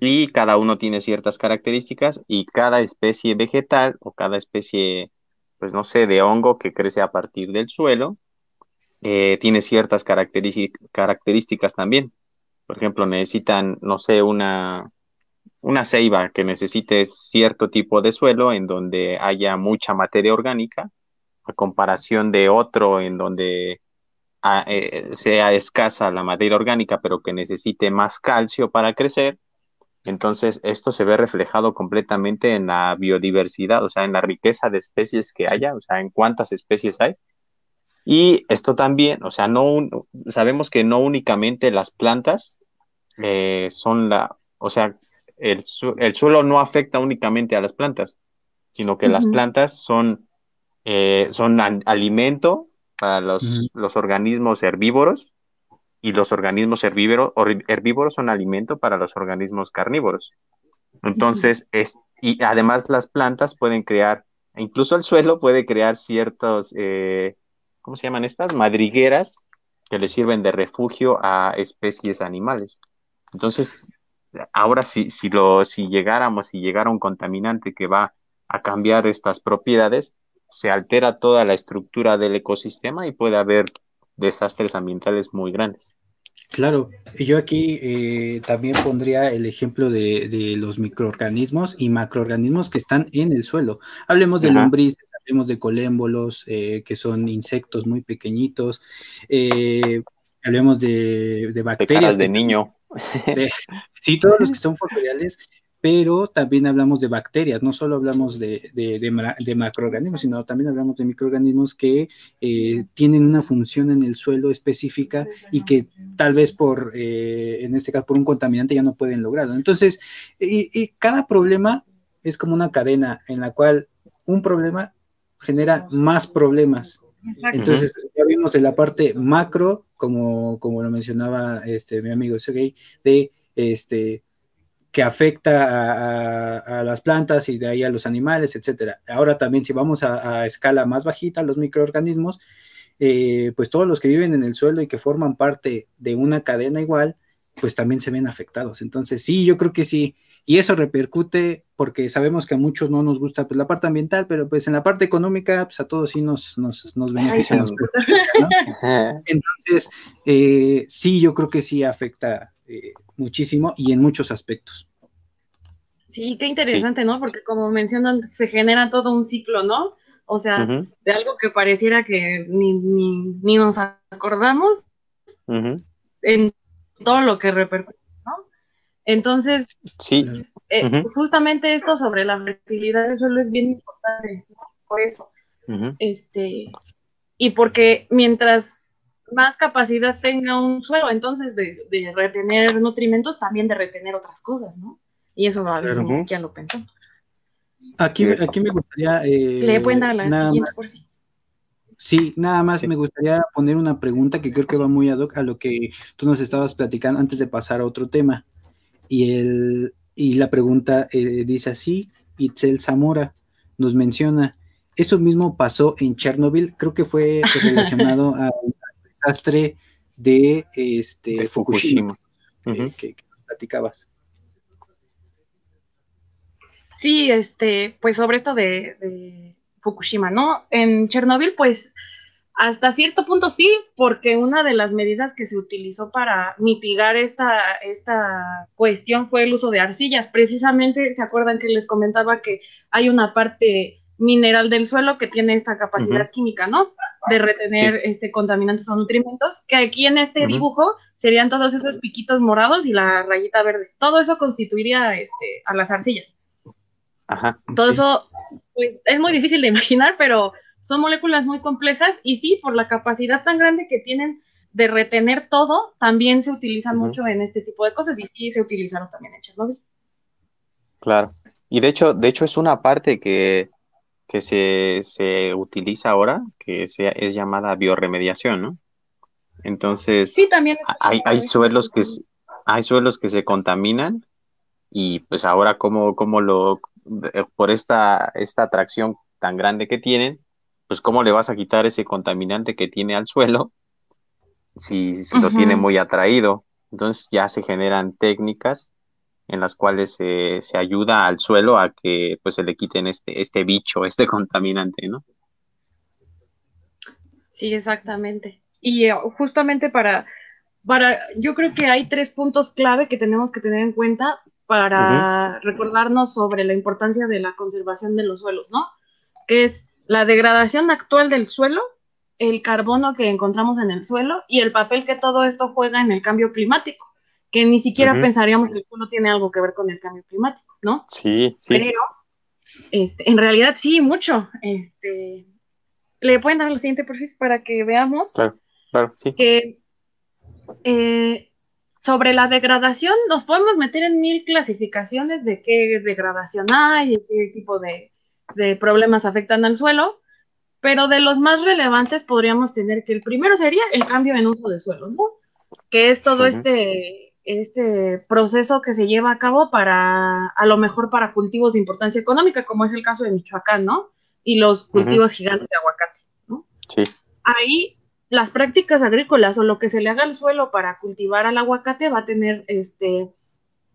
y cada uno tiene ciertas características y cada especie vegetal o cada especie, pues no sé, de hongo que crece a partir del suelo, eh, tiene ciertas características también. Por ejemplo, necesitan, no sé, una, una ceiba que necesite cierto tipo de suelo en donde haya mucha materia orgánica, a comparación de otro en donde ah, eh, sea escasa la materia orgánica, pero que necesite más calcio para crecer. Entonces, esto se ve reflejado completamente en la biodiversidad, o sea, en la riqueza de especies que haya, o sea, en cuántas especies hay y esto también, o sea, no sabemos que no únicamente las plantas eh, son la, o sea, el, el, suelo no afecta únicamente a las plantas, sino que las plantas son, eh, son alimento para los, los, organismos herbívoros y los organismos herbívoros, herbívoros son alimento para los organismos carnívoros. Entonces, es, y además las plantas pueden crear, incluso el suelo puede crear ciertos... Eh, ¿cómo se llaman estas? Madrigueras que le sirven de refugio a especies animales. Entonces, ahora si, si, lo, si llegáramos, si llegara un contaminante que va a cambiar estas propiedades, se altera toda la estructura del ecosistema y puede haber desastres ambientales muy grandes. Claro, yo aquí eh, también pondría el ejemplo de, los microorganismos y macroorganismos que están en el suelo. Hablemos de lombrices, hablemos de colémbolos, eh, que son insectos muy pequeñitos, eh, hablemos de, bacterias. De, niño. sí, todos los que son fotoriales, pero también hablamos de bacterias, no solo hablamos de, macroorganismos, sino también hablamos de microorganismos que eh, tienen una función en el suelo específica y que tal vez por, en este caso, por un contaminante ya no pueden lograrlo. Entonces, y cada problema es como una cadena en la cual un problema genera más problemas. Entonces, ya vimos de la parte macro, como, como lo mencionaba este, mi amigo Sergey, de este que afecta a, las plantas y de ahí a los animales, etcétera. Ahora también, si vamos a, escala más bajita, los microorganismos, eh, pues todos los que viven en el suelo y que forman parte de una cadena igual, pues también se ven afectados. Entonces, sí, yo creo que sí, y eso repercute porque sabemos que a muchos no nos gusta pues, la parte ambiental, pero pues en la parte económica, pues a todos sí nos, nos, nos beneficia. (laughs) Entonces, eh, sí, yo creo que sí afecta eh, muchísimo y en muchos aspectos. Sí, qué interesante, ¿no? Porque como mencionan, se genera todo un ciclo, ¿no? O sea, de algo que pareciera que ni, ni, nos acordamos en todo lo que repercute entonces, sí. Eh, justamente esto sobre la fertilidad del suelo es bien importante, por eso. Este, y porque mientras más capacidad tenga un suelo, entonces de, retener nutrimentos, también de retener otras cosas, ¿no? Y eso a claro. ya lo pensamos. Aquí, aquí me gustaría... Eh, Le pueden dar la siguiente, por Sí, nada más me gustaría poner una pregunta que creo que va muy ad hoc a lo que tú nos estabas platicando antes de pasar a otro tema. Y, el, y la pregunta eh, dice así, Itzel Zamora nos menciona, eso mismo pasó en Chernobyl, creo que fue relacionado (laughs) al desastre de, este, Fukushima, eh, que, platicabas. Sí, este, pues sobre esto de, de Fukushima, ¿no? En Chernobyl, pues hasta cierto punto sí, porque una de las medidas que se utilizó para mitigar esta, esta cuestión fue el uso de arcillas. Precisamente, ¿se acuerdan que les comentaba que hay una parte mineral del suelo que tiene esta capacidad química, ¿no? De retener este contaminantes o nutrimentos, que aquí en este dibujo serían todos esos piquitos morados y la rayita verde. Todo eso constituiría este, a las arcillas. Ajá. Todo eso, pues, es muy difícil de imaginar, pero son moléculas muy complejas y sí, por la capacidad tan grande que tienen de retener todo, también se utilizan mucho en este tipo de cosas y sí se utilizaron también en Chernobyl. Claro. Y de hecho, de hecho es una parte que, que se, se utiliza ahora, que se, es llamada bioremediación, ¿no? Entonces, sí, también hay, hay suelos que hay suelos que se contaminan y pues ahora cómo, cómo lo eh, por esta, esta atracción tan grande que tienen, pues cómo le vas a quitar ese contaminante que tiene al suelo si, lo tiene muy atraído. Entonces ya se generan técnicas en las cuales se ayuda al suelo a que pues se le quiten este, este bicho, (laughs) este contaminante, ¿no? Sí, exactamente. Y eh, justamente para, para, yo creo que hay tres puntos clave que tenemos que tener en cuenta para recordarnos sobre la importancia de la conservación de los suelos, ¿no? Que es la degradación actual del suelo, el carbono que encontramos en el suelo y el papel que todo esto juega en el cambio climático, que ni siquiera pensaríamos que el suelo tiene algo que ver con el cambio climático, ¿no? Sí, sí. Pero, este, en realidad sí, mucho. Este, ¿Le pueden dar la siguiente perfil para que veamos? Claro, claro, sí. Que eh, sobre la degradación nos podemos meter en mil clasificaciones de qué degradación hay qué tipo de, problemas afectan al suelo, pero de los más relevantes podríamos tener que el primero sería el cambio en uso de suelo, ¿no? Que es todo este, este proceso que se lleva a cabo para, a lo mejor para cultivos de importancia económica, como es el caso de Michoacán, ¿no? Y los cultivos gigantes de aguacate, ¿no? Sí. Ahí las prácticas agrícolas o lo que se le haga al suelo para cultivar al aguacate va a tener este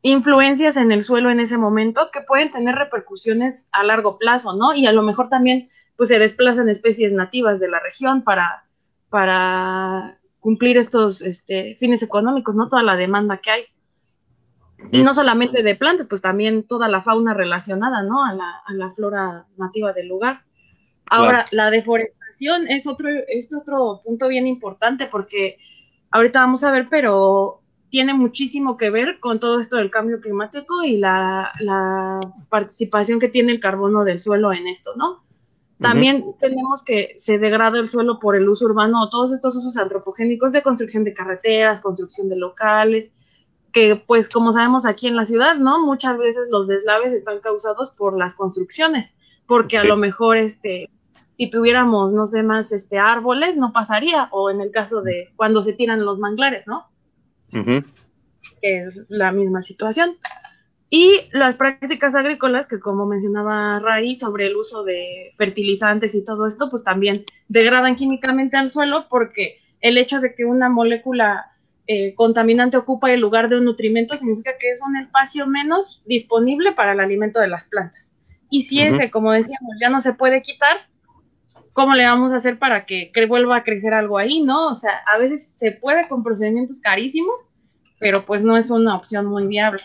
influencias en el suelo en ese momento que pueden tener repercusiones a largo plazo, ¿no? Y a lo mejor también pues se desplazan especies nativas de la región para, para cumplir estos este, fines económicos, ¿no? Toda la demanda que hay. Y no solamente de plantas, pues también toda la fauna relacionada, ¿no? A la, a la flora nativa del lugar. Ahora, la deforestación es otro, es otro punto bien importante porque ahorita vamos a ver, pero tiene muchísimo que ver con todo esto del cambio climático y la, participación que tiene el carbono del suelo en esto, ¿no? También tenemos que se degrada el suelo por el uso urbano, todos estos usos antropogénicos de construcción de carreteras, construcción de locales, que pues como sabemos aquí en la ciudad, ¿no? Muchas veces los deslaves están causados por las construcciones, porque a lo mejor este si tuviéramos, no sé, más este, árboles, no pasaría, o en el caso de cuando se tiran los manglares, ¿no? Es la misma situación. Y las prácticas agrícolas, que como mencionaba Ray, sobre el uso de fertilizantes y todo esto, pues también degradan químicamente al suelo porque el hecho de que una molécula eh, contaminante ocupa el lugar de un nutrimento significa que es un espacio menos disponible para el alimento de las plantas. Y si ese, como decíamos, ya no se puede quitar, ¿cómo le vamos a hacer para que, vuelva a crecer algo ahí, no? O sea, a veces se puede con procedimientos carísimos, pero pues no es una opción muy viable.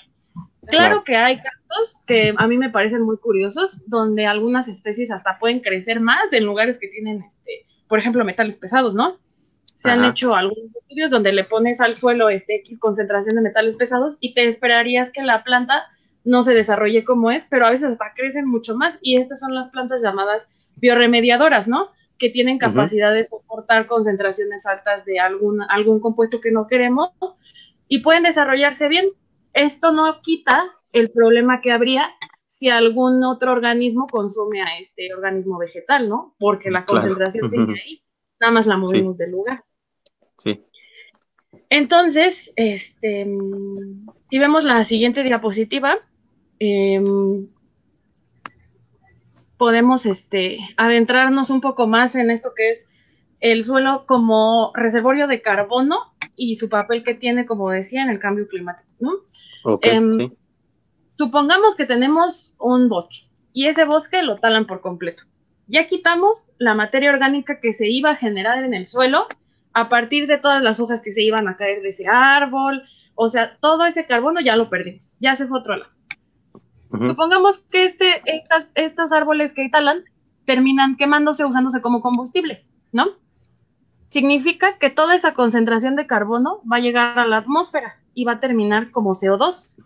Claro, que hay casos que a mí me parecen muy curiosos, donde algunas especies hasta pueden crecer más en lugares que tienen, este, por ejemplo, metales pesados, ¿no? Se han hecho algunos estudios donde le pones al suelo este X concentración de metales pesados y te esperarías que la planta no se desarrolle como es, pero a veces hasta crecen mucho más y estas son las plantas llamadas bioremediadoras, ¿no? Que tienen capacidad de soportar concentraciones altas de algún, algún compuesto que no queremos y pueden desarrollarse bien. Esto no quita el problema que habría si algún otro organismo consume a este organismo vegetal, ¿no? Porque la concentración sigue ahí, nada más la movemos del lugar. Sí. Entonces, este, si vemos la siguiente diapositiva, eh, podemos este, adentrarnos un poco más en esto que es el suelo como reservorio de carbono y su papel que tiene, como decía, en el cambio climático. ¿no? Em, supongamos que tenemos un bosque y ese bosque lo talan por completo. Ya quitamos la materia orgánica que se iba a generar en el suelo a partir de todas las hojas que se iban a caer de ese árbol, o sea, todo ese carbono ya lo perdimos, ya se fue otro lado. Supongamos que este, estas, estos árboles que talan terminan quemándose usándose como combustible, ¿no? Significa que toda esa concentración de carbono va a llegar a la atmósfera y va a terminar como CO2,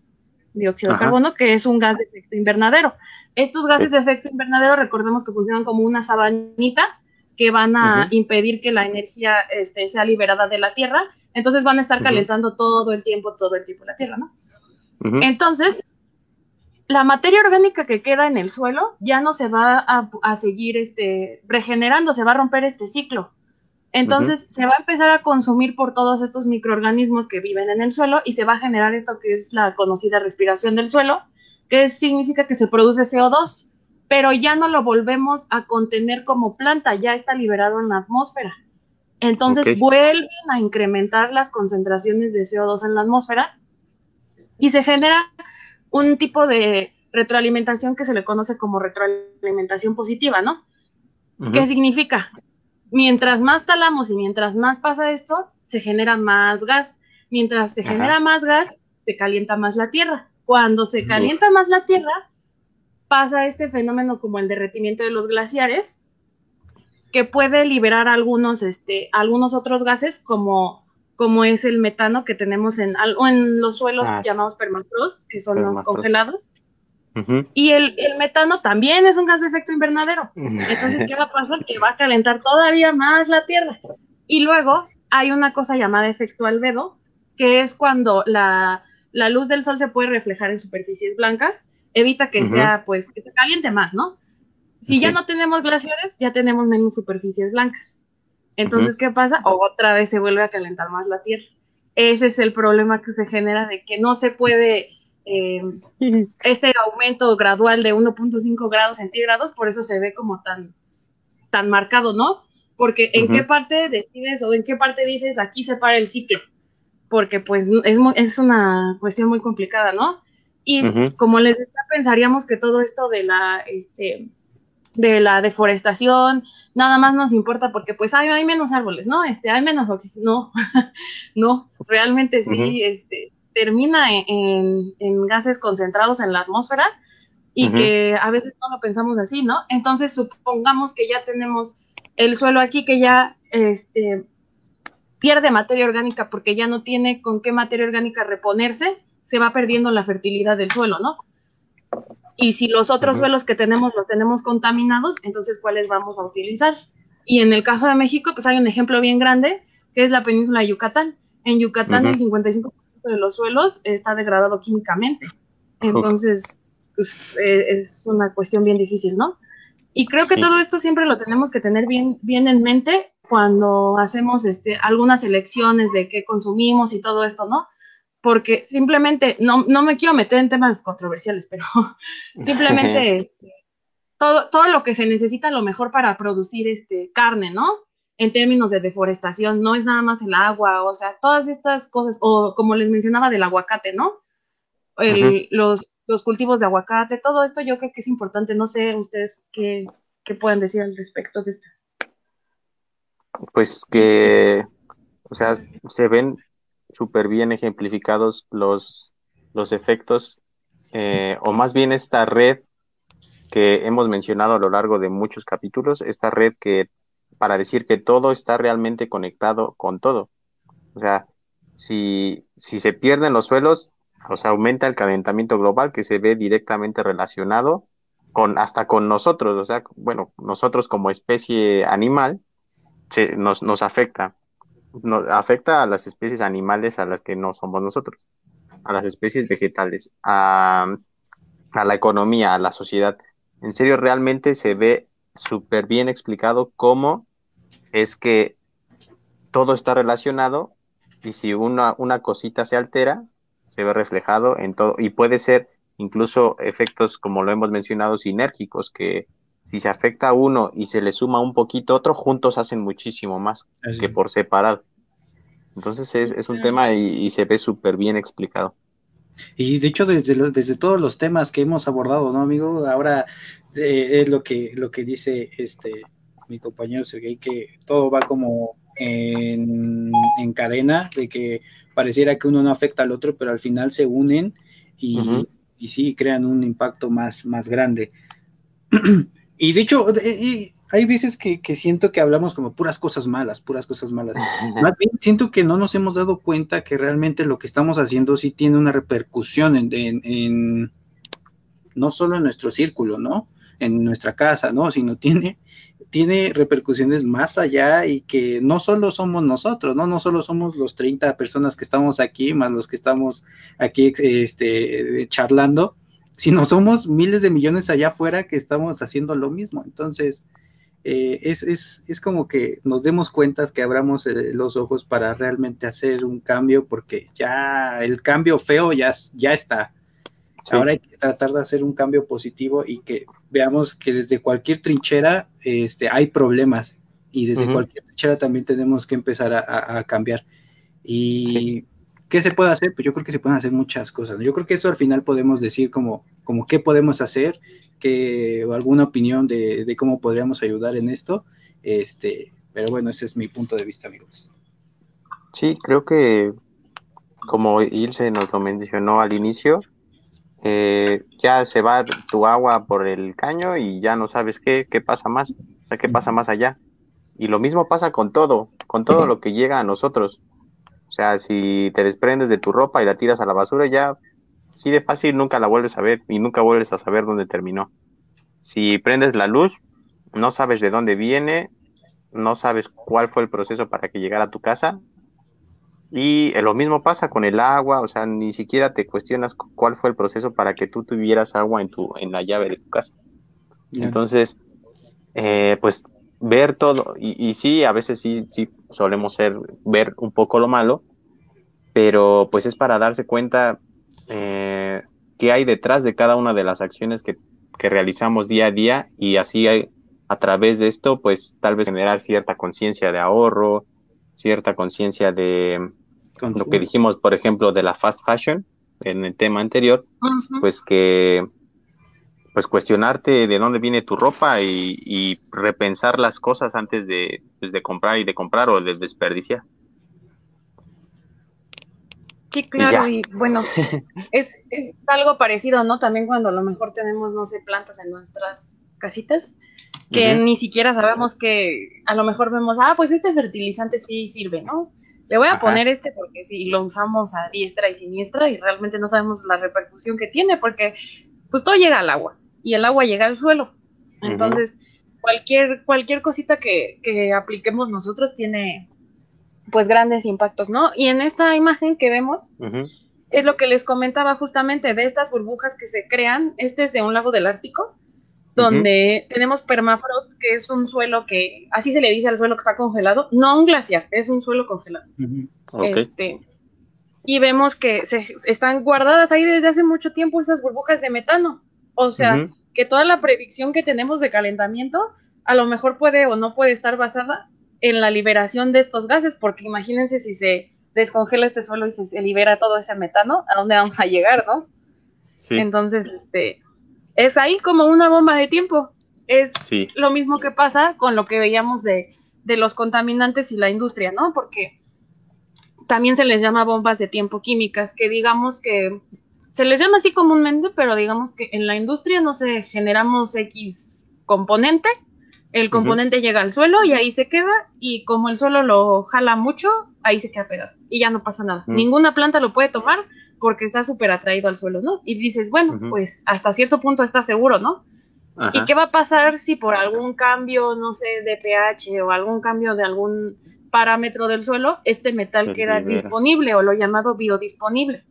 dióxido de carbono, que es un gas de efecto invernadero. Estos gases de efecto invernadero, recordemos que funcionan como una sabanita que van a impedir que la energía este, sea liberada de la Tierra, entonces van a estar calentando todo el tiempo, todo el tiempo la Tierra, ¿no? Entonces, la materia orgánica que queda en el suelo ya no se va a, seguir este, regenerando, se va a romper este ciclo. Entonces se va a empezar a consumir por todos estos microorganismos que viven en el suelo y se va a generar esto que es la conocida respiración del suelo, que significa que se produce CO2, pero ya no lo volvemos a contener como planta, ya está liberado en la atmósfera. Entonces vuelven a incrementar las concentraciones de CO2 en la atmósfera y se genera un tipo de retroalimentación que se le conoce como retroalimentación positiva, ¿no? ¿Qué significa? Mientras más talamos y mientras más pasa esto, se genera más gas. Mientras se genera más gas, se calienta más la Tierra. Cuando se calienta más la Tierra, pasa este fenómeno como el derretimiento de los glaciares, que puede liberar algunos, este, algunos otros gases como como es el metano que tenemos en, en los suelos ah, llamados permafrost, que son los congelados. Y el, metano también es un gas de efecto invernadero. (laughs) Entonces, ¿qué va a pasar? Que va a calentar todavía más la Tierra. Y luego hay una cosa llamada efecto albedo, que es cuando la, luz del sol se puede reflejar en superficies blancas, evita que sea, pues, que se caliente más, ¿no? Si ya no tenemos glaciares, ya tenemos menos superficies blancas. Entonces, ¿qué pasa? Otra vez se vuelve a calentar más la Tierra. Ese es el problema que se genera de que no se puede eh, (laughs) este aumento gradual de 1.5 grados centígrados, por eso se ve como tan, tan marcado, ¿no? Porque en qué parte decides o en qué parte dices aquí se para el ciclo, porque pues es, es una cuestión muy complicada, ¿no? Y como les decía, pensaríamos que todo esto de la, este, de la deforestación, nada más nos importa porque pues hay, hay menos árboles, ¿no? Este, hay menos oxígeno, no, (laughs) no, realmente sí, este, termina en, gases concentrados en la atmósfera y que a veces no lo pensamos así, ¿no? Entonces supongamos que ya tenemos el suelo aquí que ya, este, pierde materia orgánica porque ya no tiene con qué materia orgánica reponerse, se va perdiendo la fertilidad del suelo, ¿no? Y si los otros suelos que tenemos los tenemos contaminados, entonces ¿cuáles vamos a utilizar? Y en el caso de México, pues hay un ejemplo bien grande, que es la península de Yucatán. En Yucatán el 55% de los suelos está degradado químicamente. Entonces, pues, eh, es una cuestión bien difícil, ¿no? Y creo que todo esto siempre lo tenemos que tener bien, bien en mente cuando hacemos este, algunas elecciones de qué consumimos y todo esto, ¿no? Porque simplemente, no, no me quiero meter en temas controversiales, pero (laughs) simplemente este, todo, todo lo que se necesita a lo mejor para producir este, carne, ¿no? En términos de deforestación, no es nada más el agua, o sea, todas estas cosas, o como les mencionaba del aguacate, ¿no? los, los cultivos de aguacate, todo esto yo creo que es importante, no sé ustedes qué, qué pueden decir al respecto de esto. Pues que, o sea, se ven súper bien ejemplificados los, los efectos, eh, o más bien esta red que hemos mencionado a lo largo de muchos capítulos, esta red que para decir que todo está realmente conectado con todo. O sea, si, si se pierden los suelos, o sea, aumenta el calentamiento global que se ve directamente relacionado con hasta con nosotros, o sea, bueno, nosotros como especie animal se, nos, nos afecta afecta a las especies animales a las que no somos nosotros, a las especies vegetales, a, la economía, a la sociedad. En serio, realmente se ve súper bien explicado cómo es que todo está relacionado y si una, una cosita se altera, se ve reflejado en todo y puede ser incluso efectos, como lo hemos mencionado, sinérgicos, que si se afecta a uno y se le suma un poquito otro, juntos hacen muchísimo más que por separado. Entonces es, un tema y, se ve súper bien explicado. Y de hecho, desde, desde todos los temas que hemos abordado, ¿no, amigo? Ahora eh, es lo que, lo que dice este mi compañero Sergey, que todo va como en, cadena, de que pareciera que uno no afecta al otro, pero al final se unen y, y sí crean un impacto más, más grande. (clears throat) Y de hecho, hay veces que, siento que hablamos como puras cosas malas, puras cosas malas. (laughs) Más bien siento que no nos hemos dado cuenta que realmente lo que estamos haciendo sí tiene una repercusión en, no solo en nuestro círculo, ¿no? En nuestra casa, ¿no? Sino tiene tiene repercusiones más allá y que no solo somos nosotros, ¿no? No solo somos los 30 personas que estamos aquí, más los que estamos aquí este, charlando, sino somos miles de millones allá afuera que estamos haciendo lo mismo. Entonces, eh, es, es, es, como que nos demos cuenta que abramos eh, los ojos para realmente hacer un cambio, porque ya el cambio feo ya, ya está. Ahora hay que tratar de hacer un cambio positivo y que veamos que desde cualquier trinchera este, hay problemas y desde cualquier trinchera también tenemos que empezar a, cambiar. Y ¿qué se puede hacer? Pues yo creo que se pueden hacer muchas cosas. Yo creo que eso al final podemos decir como, como qué podemos hacer, que, o alguna opinión de, cómo podríamos ayudar en esto. Este, pero bueno, ese es mi punto de vista, amigos. Sí, creo que como Ilse nos lo mencionó al inicio, eh, ya se va tu agua por el caño y ya no sabes qué, qué pasa más, o qué pasa más allá. Y lo mismo pasa con todo, con todo lo que llega a nosotros. O sea, si te desprendes de tu ropa y la tiras a la basura, ya sí de fácil nunca la vuelves a ver y nunca vuelves a saber dónde terminó. Si prendes la luz, no sabes de dónde viene, no sabes cuál fue el proceso para que llegara a tu casa y lo mismo pasa con el agua, o sea, ni siquiera te cuestionas cuál fue el proceso para que tú tuvieras agua en, tu, en la llave de tu casa. Entonces, eh, pues ver todo, y, y, sí, a veces sí, sí solemos ser, ver un poco lo malo, pero pues es para darse cuenta eh, qué hay detrás de cada una de las acciones que, que realizamos día a día y así hay, a través de esto, pues tal vez generar cierta conciencia de ahorro, cierta conciencia de lo que dijimos, por ejemplo, de la fast fashion en el tema anterior, pues que pues cuestionarte de dónde viene tu ropa y, repensar las cosas antes pues, de, comprar y de comprar o de desperdiciar. Sí, claro, y, bueno, (laughs) es, es, algo parecido, ¿no? También cuando a lo mejor tenemos, no sé, plantas en nuestras casitas, que ni siquiera sabemos que a lo mejor vemos, ah, pues este fertilizante sí sirve, ¿no? Le voy a poner este porque si lo usamos a diestra y siniestra y realmente no sabemos la repercusión que tiene porque pues todo llega al agua y el agua llega al suelo. Entonces, cualquier, cualquier cosita que, que apliquemos nosotros tiene pues grandes impactos, ¿no? Y en esta imagen que vemos es lo que les comentaba justamente de estas burbujas que se crean. Este es de un lago del Ártico donde tenemos permafrost, que es un suelo que, así se le dice al suelo que está congelado, no un glaciar, es un suelo congelado. este, y vemos que se, están guardadas ahí desde hace mucho tiempo esas burbujas de metano. O sea, que toda la predicción que tenemos de calentamiento a lo mejor puede o no puede estar basada en la liberación de estos gases, porque imagínense si se descongela este suelo y se, libera todo ese metano, ¿a dónde vamos a llegar, no? Sí. Entonces, este, es ahí como una bomba de tiempo. Es lo mismo que pasa con lo que veíamos de, los contaminantes y la industria, ¿no? Porque también se les llama bombas de tiempo químicas, que digamos que se les llama así comúnmente, pero digamos que en la industria no se generamos X componente, el componente llega al suelo y ahí se queda, y como el suelo lo jala mucho, ahí se queda pegado y ya no pasa nada. Ninguna planta lo puede tomar porque está súper atraído al suelo, ¿no? Y dices, bueno, pues hasta cierto punto está seguro, ¿no? ¿Y qué va a pasar si por algún cambio, no sé, de pH o algún cambio de algún parámetro del suelo, este metal queda disponible o lo llamado biodisponible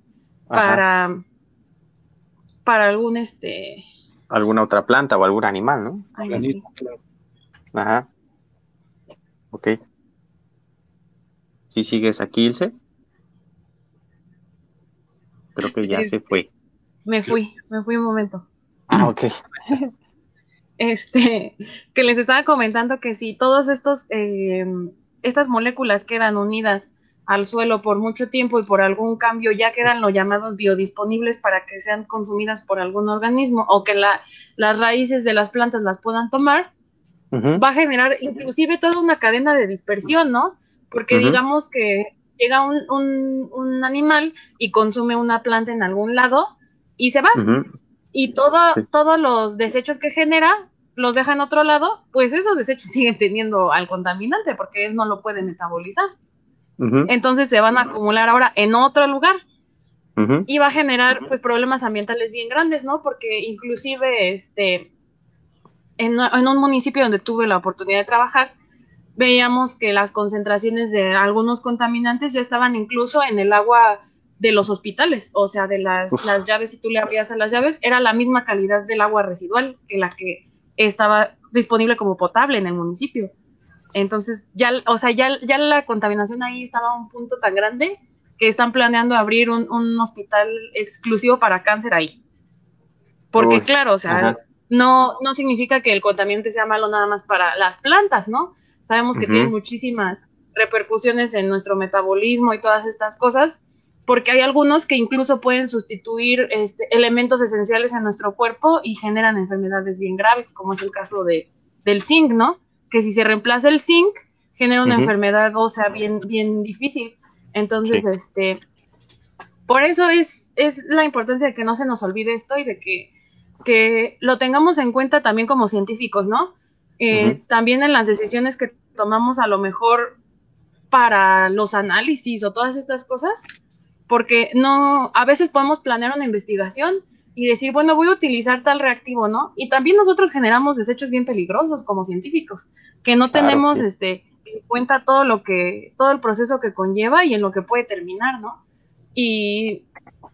para, para algún este alguna otra planta o algún animal, ¿no? Ajá. Ok. ¿Sí sigues aquí, Ilse? Creo que ya se fue. Me fui, me fui un momento. Ah, ok. (laughs) Este, que les estaba comentando que si todos estos, eh, estas moléculas quedan unidas al suelo por mucho tiempo y por algún cambio ya quedan lo llamados biodisponibles para que sean consumidas por algún organismo o que la, las raíces de las plantas las puedan tomar, va a generar inclusive toda una cadena de dispersión, ¿no? Porque digamos que llega un, un, animal y consume una planta en algún lado y se va. Y todo, todos los desechos que genera los deja en otro lado, pues esos desechos (laughs) siguen teniendo al contaminante porque él no lo puede metabolizar. Entonces se van a acumular ahora en otro lugar. Y va a generar pues problemas ambientales bien grandes, ¿no? Porque inclusive este en, en un municipio donde tuve la oportunidad de trabajar, veíamos que las concentraciones de algunos contaminantes ya estaban incluso en el agua de los hospitales, o sea, de las, las, llaves, si tú le abrías a las llaves, era la misma calidad del agua residual que la que estaba disponible como potable en el municipio. Entonces, ya, o sea, ya, ya la contaminación ahí estaba a un punto tan grande que están planeando abrir un, un hospital exclusivo para cáncer ahí. Porque, claro, o sea, no, no significa que el contaminante sea malo nada más para las plantas, ¿no? Sabemos que tiene muchísimas repercusiones en nuestro metabolismo y todas estas cosas, porque hay algunos que incluso pueden sustituir este, elementos esenciales en nuestro cuerpo y generan enfermedades bien graves, como es el caso de, del zinc, ¿no? Que si se reemplaza el zinc, genera una enfermedad ósea bien, bien difícil. Entonces, este, por eso es, es la importancia de que no se nos olvide esto y de que, que lo tengamos en cuenta también como científicos, ¿no? Eh, también en las decisiones que tomamos a lo mejor para los análisis o todas estas cosas, porque no, a veces podemos planear una investigación y decir, bueno, voy a utilizar tal reactivo, ¿no? Y también nosotros generamos desechos bien peligrosos como científicos, que no tenemos este en cuenta todo lo que, todo el proceso que conlleva y en lo que puede terminar, ¿no? Y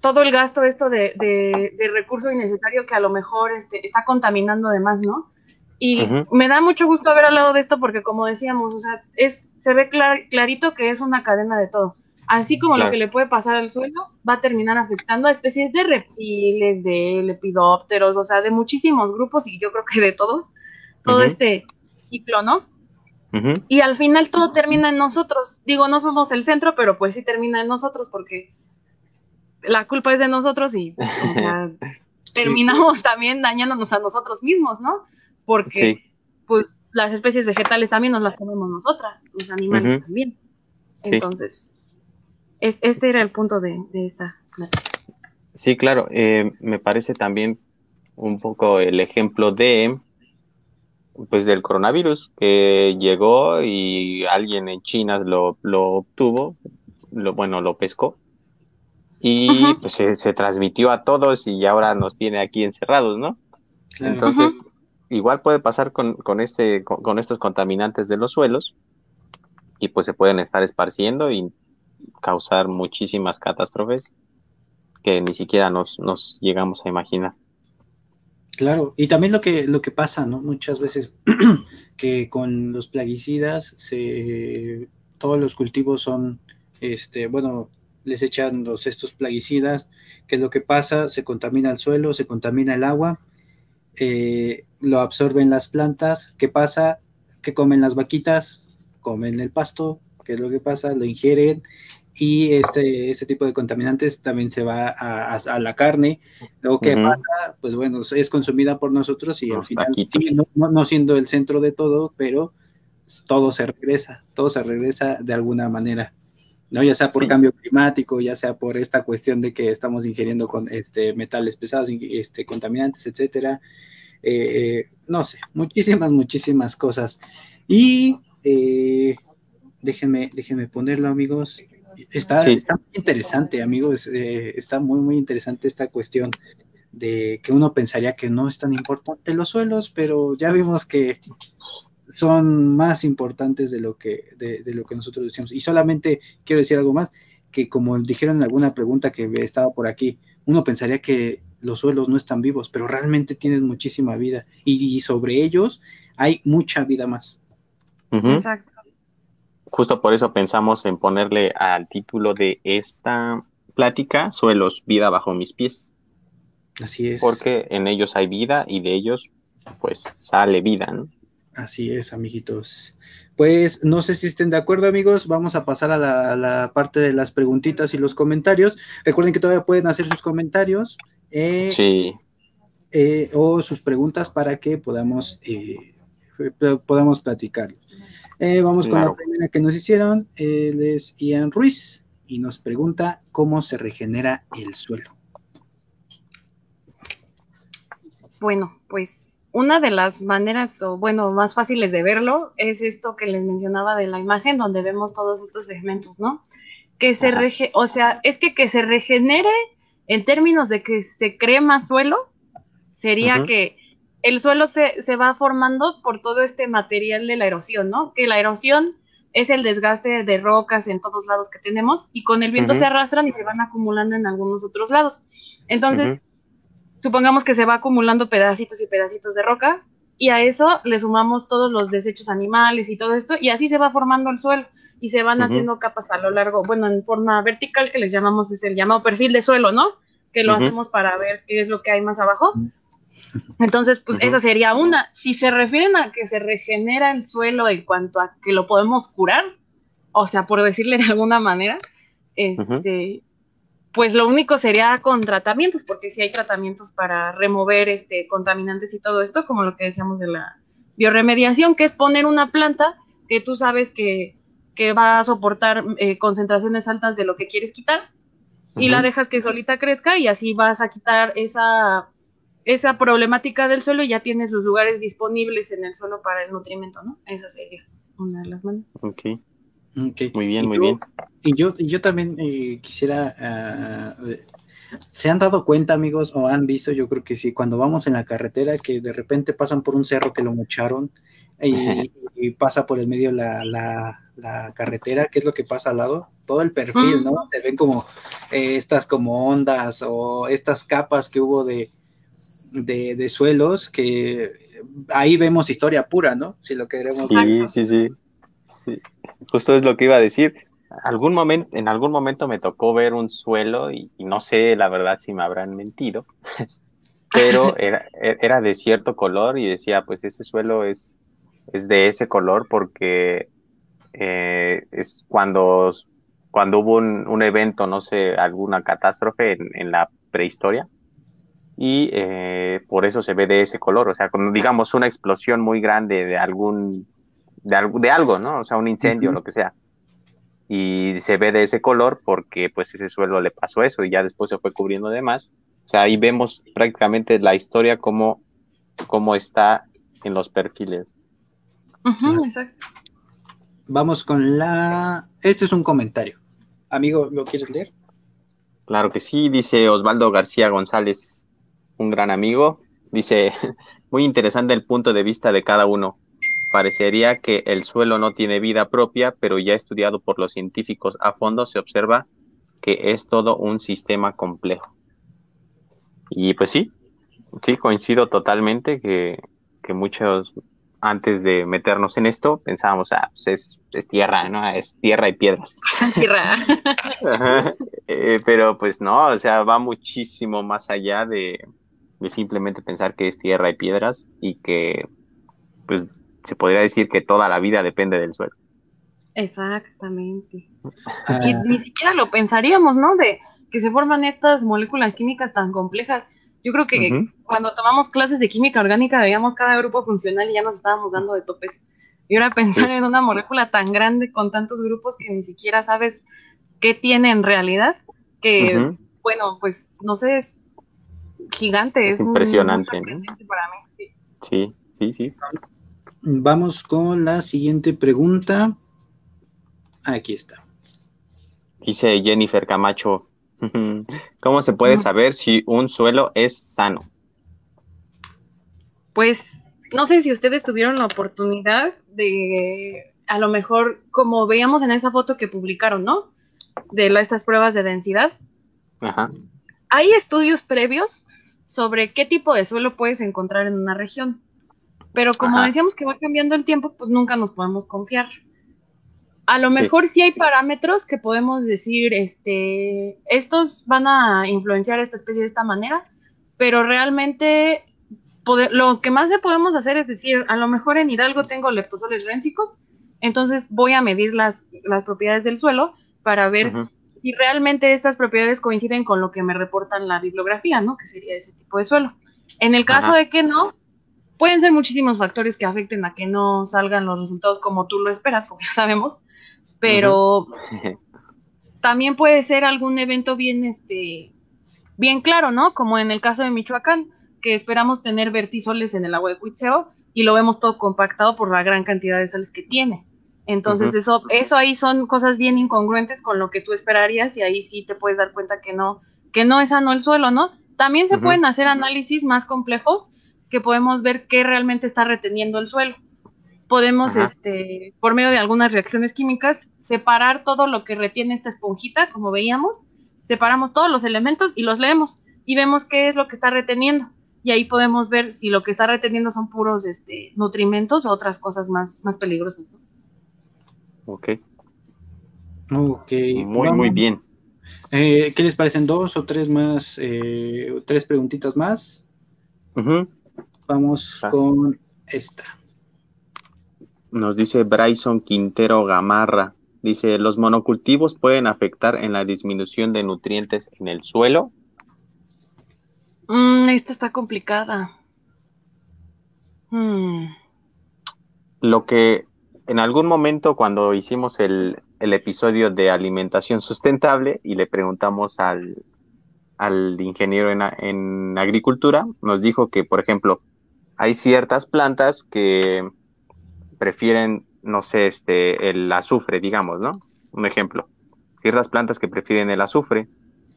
todo el gasto esto de, de, recurso innecesario que a lo mejor este, está contaminando además, ¿no? Y me da mucho gusto haber hablado de esto porque como decíamos, o sea, es, se ve clarito que es una cadena de todo. Así como lo que le puede pasar al suelo, va a terminar afectando a especies de reptiles, de lepidópteros, o sea, de muchísimos grupos y yo creo que de todos, todo este ciclo, ¿no? Y al final todo termina en nosotros. Digo, no somos el centro, pero pues sí termina en nosotros porque la culpa es de nosotros y o sea, (laughs) terminamos también dañándonos a nosotros mismos, ¿no? Porque pues las especies vegetales también nos las comemos nosotras, los animales también. Entonces, este era el punto de, esta clase. Sí, claro. Eh, me parece también un poco el ejemplo de pues del coronavirus que llegó y alguien en China lo, obtuvo, lo, bueno, lo pescó y pues se, transmitió a todos y ahora nos tiene aquí encerrados, ¿no? Entonces, igual puede pasar con, con este, con, estos contaminantes de los suelos y pues se pueden estar esparciendo y causar muchísimas catástrofes que ni siquiera nos, nos llegamos a imaginar. Claro, y también lo que, lo que pasa, ¿no? Muchas veces (clears throat) que con los plaguicidas se, todos los cultivos son, este, bueno, les echan los, estos plaguicidas, ¿qué es lo que pasa? Se contamina el suelo, se contamina el agua, eh, lo absorben las plantas, ¿qué pasa? ¿Qué comen las vaquitas? Comen el pasto, ¿qué es lo que pasa? Lo ingieren y este, este tipo de contaminantes también se va a, la carne. Luego, ¿qué pasa? Pues bueno, es consumida por nosotros y al final, no, siendo el centro de todo, pero todo se regresa, todo se regresa de alguna manera. ¿No? Ya sea por cambio climático, ya sea por esta cuestión de que estamos ingiriendo con este metales pesados, este contaminantes, etcétera. Eh, no sé, muchísimas, muchísimas cosas. Y eh, déjenme, déjenme ponerlo, amigos. Está, está muy interesante, amigos, eh, está muy, muy interesante esta cuestión de que uno pensaría que no es tan importante los suelos, pero ya vimos que son más importantes de lo que, de, lo que nosotros decíamos. Y solamente quiero decir algo más, que como dijeron en alguna pregunta que estaba por aquí, uno pensaría que los suelos no están vivos, pero realmente tienen muchísima vida y, sobre ellos hay mucha vida más. Exacto justo por eso pensamos en ponerle al título de esta plática, Suelos, vida bajo mis pies. Así es. Porque en ellos hay vida y de ellos pues sale vida, ¿no? Así es, amiguitos. Pues no sé si estén de acuerdo, amigos. Vamos a pasar a la, parte de las preguntitas y los comentarios. Recuerden que todavía pueden hacer sus comentarios. Eh, sí. Eh, o sus preguntas para que podamos, eh, podamos platicar. Eh, vamos con la primera que nos hicieron. Él es Ian Ruiz y nos pregunta cómo se regenera el suelo. Bueno, pues una de las maneras, o bueno, más fáciles de verlo es esto que les mencionaba de la imagen, donde vemos todos estos segmentos, ¿no? Que se rege o sea, es que que se regenere en términos de que se cree más suelo, sería que el suelo se, se va formando por todo este material de la erosión, ¿no? Que la erosión es el desgaste de rocas en todos lados que tenemos y con el viento se arrastran y se van acumulando en algunos otros lados. Entonces, supongamos que se va acumulando pedacitos y pedacitos de roca y a eso le sumamos todos los desechos animales y todo esto y así se va formando el suelo y se van haciendo capas a lo largo, bueno, en forma vertical que les llamamos, es el llamado perfil de suelo, ¿no? Que lo hacemos para ver qué es lo que hay más abajo. Entonces, pues esa sería una. Si se refieren a que se regenera el suelo en cuanto a que lo podemos curar, o sea, por decirle de alguna manera, este, pues lo único sería con tratamientos, porque si hay tratamientos para remover este contaminantes y todo esto, como lo que decíamos de la bioremediación, que es poner una planta que tú sabes que, que va a soportar eh, concentraciones altas de lo que quieres quitar, y la dejas que solita crezca y así vas a quitar esa esa problemática del suelo y ya tienes los lugares disponibles en el suelo para el nutrimiento, ¿no? Esa sería una de las maneras. Ok. Okay. Muy bien, muy bien. Y yo, yo también eh, quisiera, ah, ¿se han dado cuenta, amigos, o han visto, yo creo que sí, cuando vamos en la carretera, que de repente pasan por un cerro que lo mocharon y, pasa por el medio la, la, la, carretera, ¿qué es lo que pasa al lado? Todo el perfil, ¿no? Se ven como eh, estas como ondas o estas capas que hubo de, de, suelos que ahí vemos historia pura, ¿no? Si lo queremos. Sí, sí, sí, Justo es lo que iba a decir. Algún momento, en algún momento me tocó ver un suelo y, no sé la verdad si me habrán mentido, (laughs) pero (laughs) era, era, de cierto color y decía, pues ese suelo es, es de ese color porque eh, es cuando, cuando hubo un, un, evento, no sé, alguna catástrofe en, en la prehistoria, y eh, por eso se ve de ese color, o sea, cuando digamos una explosión muy grande de algún, de, de algo, ¿no? O sea, un incendio, lo que sea. Y se ve de ese color porque pues ese suelo le pasó eso y ya después se fue cubriendo de más. O sea, ahí vemos prácticamente la historia como, como está en los perfiles. exacto. Vamos con la... Este es un comentario. Amigo, ¿lo quieres leer? Claro que sí, dice Osvaldo García González un gran amigo. Dice, (laughs) muy interesante el punto de vista de cada uno. Parecería que el suelo no tiene vida propia, pero ya estudiado por los científicos a fondo se observa que es todo un sistema complejo. Y pues sí, sí, coincido totalmente que, que muchos antes de meternos en esto pensábamos, ah, pues es, es tierra, ¿no? Es tierra y piedras. (laughs) Tierra. (laughs) Eh, pero pues no, o sea, va muchísimo más allá de, simplemente pensar que es tierra y piedras y que pues se podría decir que toda la vida depende del suelo. Exactamente. Ah. Y ni siquiera lo pensaríamos, ¿no? De que se forman estas moléculas químicas tan complejas. Yo creo que cuando tomamos clases de química orgánica veíamos cada grupo funcional y ya nos estábamos dando de topes. Y ahora pensar en una molécula tan grande con tantos grupos que ni siquiera sabes qué tiene en realidad, que, bueno, pues no sé, es gigante. Es, impresionante. sí. sí, sí, Vamos con la siguiente pregunta. Aquí está. Dice Jennifer Camacho, (laughs) ¿cómo se puede saber si un suelo es sano? Pues no sé si ustedes tuvieron la oportunidad de, a lo mejor, como veíamos en esa foto que publicaron, ¿no? De estas pruebas de densidad. Ajá. Hay estudios previos sobre qué tipo de suelo puedes encontrar en una región. Pero como decíamos que va cambiando el tiempo, pues nunca nos podemos confiar. A lo mejor sí. hay parámetros que podemos decir, este, estos van a influenciar esta especie de esta manera, pero realmente lo que más podemos hacer es decir, a lo mejor en Hidalgo tengo leptosoles rénsicos, entonces voy a medir las, las propiedades del suelo para ver si realmente estas propiedades coinciden con lo que me reportan la bibliografía, ¿no? Que sería ese tipo de suelo. En el caso de que no, pueden ser muchísimos factores que afecten a que no salgan los resultados como tú lo esperas, como ya sabemos, pero también puede ser algún evento bien, este, bien claro, ¿no? Como en el caso de Michoacán, que esperamos tener vertisoles en el agua de Cuitzeo y lo vemos todo compactado por la gran cantidad de sales que tiene. Entonces, eso, eso ahí son cosas bien incongruentes con lo que tú esperarías y ahí sí te puedes dar cuenta que no, que no es sano el suelo, ¿no? También se pueden hacer análisis más complejos que podemos ver qué realmente está reteniendo el suelo. Podemos, este, por medio de algunas reacciones químicas, separar todo lo que retiene esta esponjita, como veíamos, separamos todos los elementos y los leemos y vemos qué es lo que está reteniendo. Y ahí podemos ver si lo que está reteniendo son puros este, nutrimentos o otras cosas más, más peligrosas. ¿no? Ok. Ok. Muy, muy bien. Eh, ¿Qué les parecen dos o tres más? Eh, tres preguntitas más. Vamos ah. con esta. Nos dice Bryson Quintero Gamarra. Dice, ¿los monocultivos pueden afectar en la disminución de nutrientes en el suelo? Mm, esta está complicada. Hmm. Lo que en algún momento cuando hicimos el, episodio de alimentación sustentable y le preguntamos al, ingeniero en, en, agricultura, nos dijo que, por ejemplo, hay ciertas plantas que prefieren, no sé, este, el azufre, digamos, ¿no? Un ejemplo. Ciertas plantas que prefieren el azufre.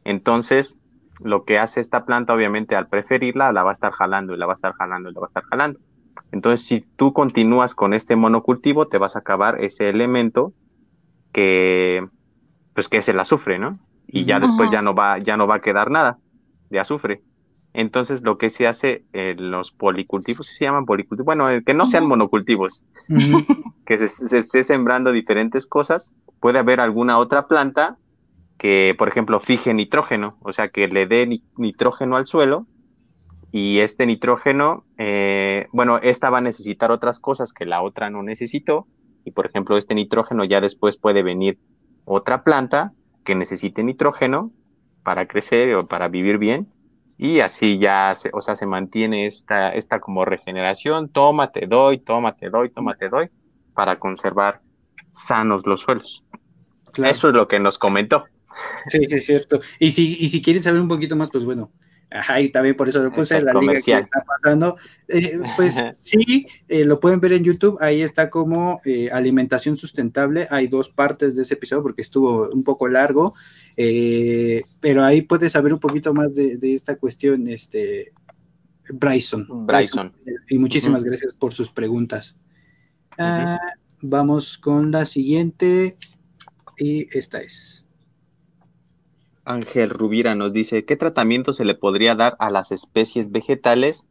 Entonces, lo que hace esta planta, obviamente, al preferirla, la va a estar jalando y la va a estar jalando y la va a estar jalando. Entonces, si tú continúas con este monocultivo, te vas a acabar ese elemento que, pues, que es el azufre, ¿no? Y ya después ya no va, ya no va a quedar nada de azufre. Entonces, lo que se hace en los policultivos, se llaman policultivos, bueno, que no sean monocultivos, (laughs) que se, se, esté sembrando diferentes cosas, puede haber alguna otra planta que, por ejemplo, fije nitrógeno, o sea, que le dé nitrógeno al suelo y este nitrógeno, eh, bueno, esta va a necesitar otras cosas que la otra no necesitó y, por ejemplo, este nitrógeno ya después puede venir otra planta que necesite nitrógeno para crecer o para vivir bien y así ya, se, o sea, se mantiene esta, esta como regeneración, toma, te doy, toma, te doy, toma, te doy, para conservar sanos los suelos. Eso es lo que nos comentó. Sí, sí, es cierto. Y si, y si quieren saber un poquito más, pues bueno, Ajá, y también por eso lo puse la liga que está pasando. Eh, pues sí, eh, lo pueden ver en YouTube, ahí está como eh, alimentación sustentable. Hay dos partes de ese episodio porque estuvo un poco largo, pero ahí puedes saber un poquito más de, esta cuestión, este Bryson. Bryson. y muchísimas gracias por sus preguntas. Ah, vamos con la siguiente, y esta es. Ángel Rubira nos dice, ¿qué tratamiento se le podría dar a las especies vegetales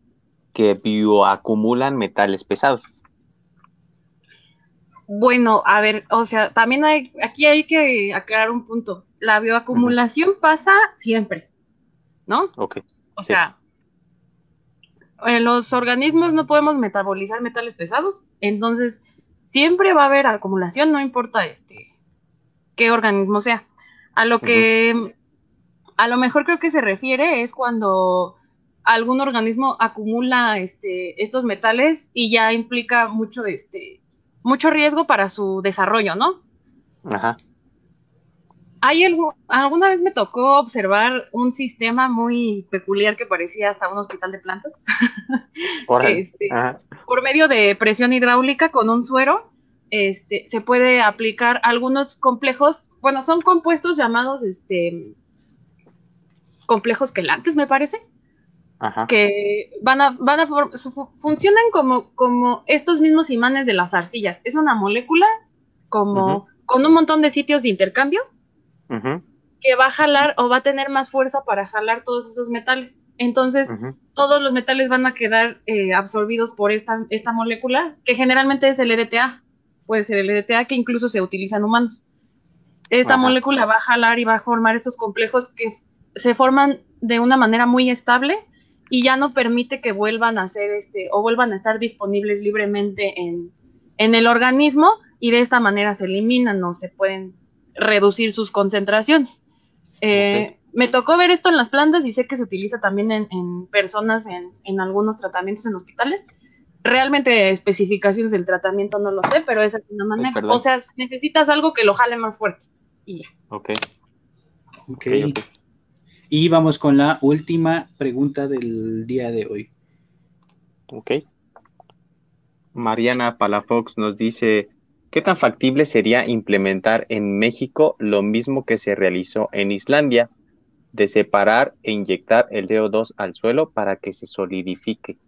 que bioacumulan metales pesados? Bueno, a ver, o sea, también hay, aquí hay que aclarar un punto. La bioacumulación pasa siempre, ¿no? Ok. O sea, en los organismos no podemos metabolizar metales pesados, entonces siempre va a haber acumulación, no importa este qué organismo sea. A lo que a lo mejor creo que se refiere es cuando algún organismo acumula este, estos metales y ya implica mucho, este, mucho riesgo para su desarrollo, ¿no? Ajá. Hay algo, alguna vez me tocó observar un sistema muy peculiar que parecía hasta un hospital de plantas. (laughs) Este, por medio de presión hidráulica con un suero, este, se puede aplicar algunos complejos, bueno, son compuestos llamados este, complejos quelantes, me parece. Que van a, van a funcionan como, como estos mismos imanes de las arcillas. Es una molécula como con un montón de sitios de intercambio que va a jalar o va a tener más fuerza para jalar todos esos metales. Entonces, todos los metales van a quedar eh, absorbidos por esta, esta molécula, que generalmente es el EDTA. Puede ser el EDTA que incluso se utiliza en humanos. Esta molécula va a jalar y va a formar estos complejos que se forman de una manera muy estable y ya no permite que vuelvan a ser este o vuelvan a estar disponibles libremente en, el organismo y de esta manera se eliminan o se pueden reducir sus concentraciones. Eh, me tocó ver esto en las plantas y sé que se utiliza también en, personas en, en, algunos tratamientos en hospitales. Realmente especificaciones del tratamiento no lo sé, pero esa es una manera. o sea, necesitas algo que lo jale más fuerte y ya. Ok. Ok. okay. Y vamos con la última pregunta del día de hoy. Ok. Mariana Palafox nos dice, ¿qué tan factible sería implementar en México lo mismo que se realizó en Islandia, de separar e inyectar el CO2 al suelo para que se solidifique?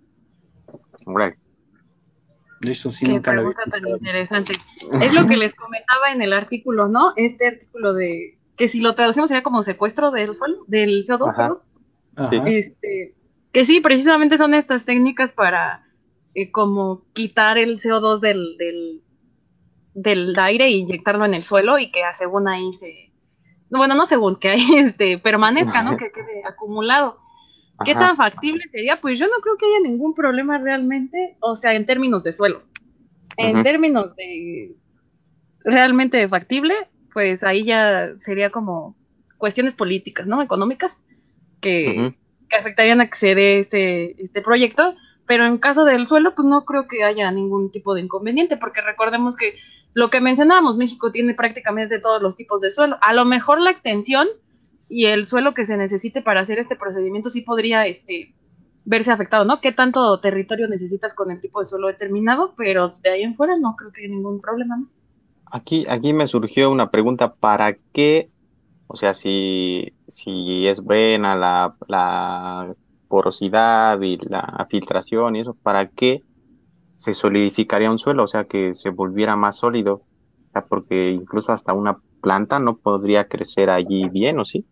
Eso sí, Qué nunca lo pregunta tan interesante. Es lo que les comentaba en el artículo, ¿no? Este artículo de que si lo traducimos sería como secuestro del suelo, del CO2, Ajá. Ajá. Este, que sí, precisamente son estas técnicas para eh, como quitar el CO2 del, del, del aire e inyectarlo en el suelo y que ah, según ahí se, bueno, no según, que ahí (laughs) este, permanezca, ¿no? Que quede acumulado. ¿Qué Ajá. tan factible sería? Pues yo no creo que haya ningún problema realmente, o sea, en términos de suelo. En términos de realmente factible, pues ahí ya sería como cuestiones políticas, ¿no? Económicas, que, afectarían a que se dé este, este proyecto. Pero en caso del suelo, pues no creo que haya ningún tipo de inconveniente, porque recordemos que lo que mencionábamos, México tiene prácticamente todos los tipos de suelo. A lo mejor la extensión y el suelo que se necesite para hacer este procedimiento sí podría este, verse afectado, ¿no? ¿Qué tanto territorio necesitas con el tipo de suelo determinado? Pero de ahí en fuera no creo que haya ningún problema más. Aquí, aquí me surgió una pregunta, ¿para qué? O sea, si, si es buena la, la porosidad y la filtración y eso, ¿para qué se solidificaría un suelo? O sea, que se volviera más sólido. O sea, porque incluso hasta una planta no podría crecer allí bien, ¿o sí?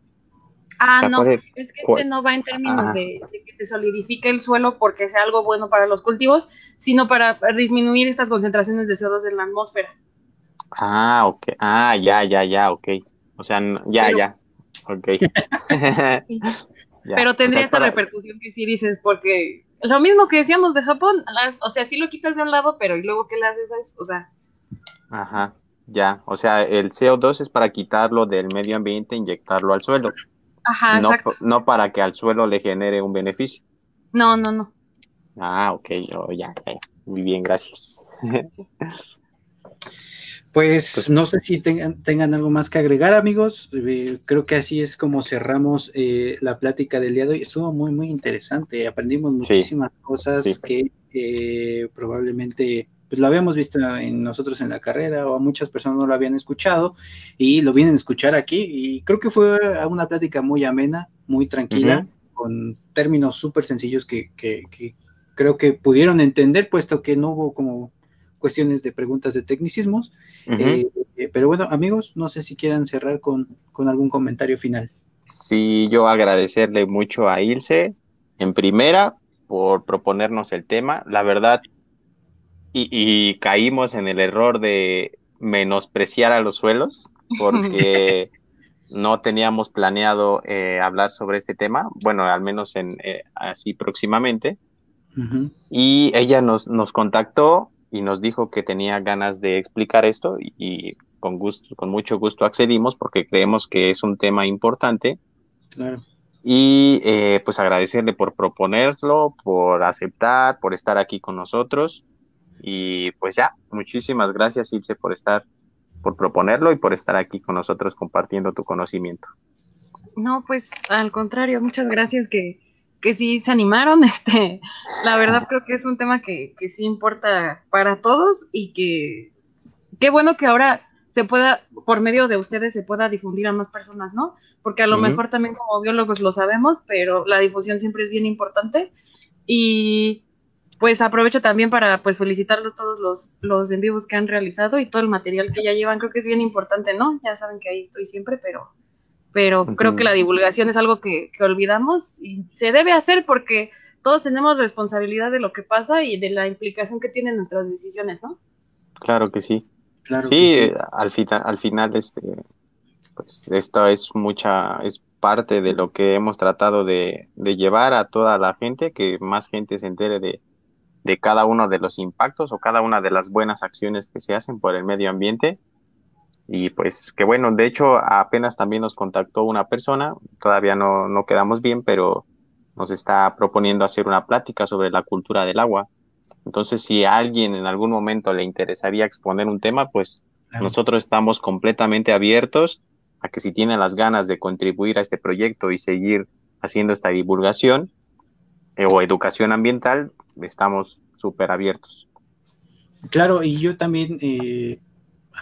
O Ah, sea, no, es que este no va en términos de, de que se solidifique el suelo porque sea algo bueno para los cultivos, sino para disminuir estas concentraciones de CO2 en la atmósfera. Ah, ok. Ah, ya, ya, ya, ok. O sea, ya, Pero- ya. Ok. (laughs) Sí. (laughs) Ya. Pero O sea, tendría es esta para- repercusión que sí dices, porque lo mismo que decíamos de Japón, las- o sea, sí lo quitas de un lado, pero ¿y luego qué le haces? O sea, Ajá, ya. O sea, el CO2 es para quitarlo del medio ambiente e inyectarlo al suelo. ajá, no, exacto. no para que al suelo le genere un beneficio. No, no, no. Ah, ok, oh, ya, ya, ya. Muy bien, gracias. (laughs) Pues no sé si tengan, tengan algo más que agregar, amigos. Eh, creo que así es como cerramos eh, la plática del día de hoy. Estuvo muy, muy interesante. Aprendimos muchísimas cosas sí. que eh, probablemente pues lo habíamos visto en nosotros en la carrera o a muchas personas no lo habían escuchado y lo vienen a escuchar aquí. Y creo que fue una plática muy amena, muy tranquila, con términos súper sencillos que, que, que creo que pudieron entender, puesto que no hubo como cuestiones de preguntas de tecnicismos. Eh, eh, pero bueno, amigos, no sé si quieran cerrar con, con algún comentario final. Sí, yo agradecerle mucho a Ilse, en primera, por proponernos el tema. La verdad, y, y caímos en el error de menospreciar a los suelos, porque (laughs) no teníamos planeado eh, hablar sobre este tema, bueno, al menos en eh, así próximamente. Y ella nos, nos contactó y nos dijo que tenía ganas de explicar esto y, y con gusto, con mucho gusto accedimos porque creemos que es un tema importante Claro. y eh, pues agradecerle por proponerlo, por aceptar, por estar aquí con nosotros y pues ya, muchísimas gracias Ilse por estar, por proponerlo y por estar aquí con nosotros compartiendo tu conocimiento. No, pues al contrario, muchas gracias que, que sí se animaron. (laughs) Este, la verdad creo que es un tema que, que sí importa para todos y que qué bueno que ahora se pueda, por medio de ustedes, se pueda difundir a más personas, ¿no? Porque a lo mejor también como biólogos lo sabemos, pero la difusión siempre es bien importante. Y pues aprovecho también para pues felicitarlos todos los, los en vivos que han realizado y todo el material que ya llevan. Creo que es bien importante, ¿no? Ya saben que ahí estoy siempre, pero pero creo que la divulgación es algo que, que olvidamos y se debe hacer porque todos tenemos responsabilidad de lo que pasa y de la implicación que tienen nuestras decisiones, ¿no? Claro que sí. Claro. Sí, que eh, al, fita- al final, este, pues esto es mucha, es parte de lo que hemos tratado de, de llevar a toda la gente, que más gente se entere de, de cada uno de los impactos o cada una de las buenas acciones que se hacen por el medio ambiente. Y pues que bueno, de hecho apenas también nos contactó una persona, todavía no, no quedamos bien, pero nos está proponiendo hacer una plática sobre la cultura del agua. Entonces, si a alguien en algún momento le interesaría exponer un tema, pues Claro. nosotros estamos completamente abiertos a que si tienen las ganas de contribuir a este proyecto y seguir haciendo esta divulgación eh, o educación ambiental, estamos súper abiertos. Claro, y yo también, eh,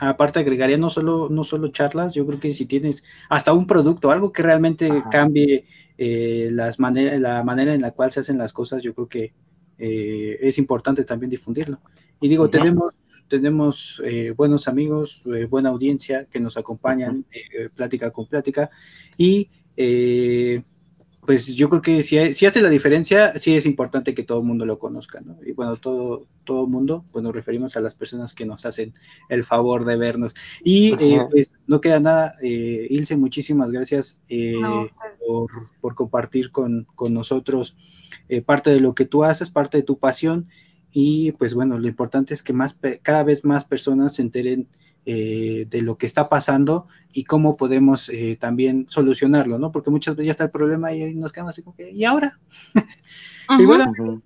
aparte agregaría no solo, no solo charlas, yo creo que si tienes hasta un producto, algo que realmente Ajá. cambie eh, las maneras, la manera en la cual se hacen las cosas, yo creo que eh, es importante también difundirlo. Y digo, tenemos, tenemos eh, buenos amigos, buena audiencia que nos acompañan plática con plática y pues yo creo que si, si, hace la diferencia, sí es importante que todo el mundo lo conozca, ¿no? Y bueno, todo todo mundo, pues nos referimos a las personas que nos hacen el favor de vernos. Y pues no queda nada, Ilse, muchísimas gracias por, por, compartir con, con nosotros eh, parte de lo que tú haces, parte de tu pasión y pues bueno, lo importante es que más cada vez más personas se enteren eh, de lo que está pasando y cómo podemos eh, también solucionarlo, ¿no? Porque muchas veces ya está el problema y nos quedamos así como que, ¿y ahora? (laughs) y bueno,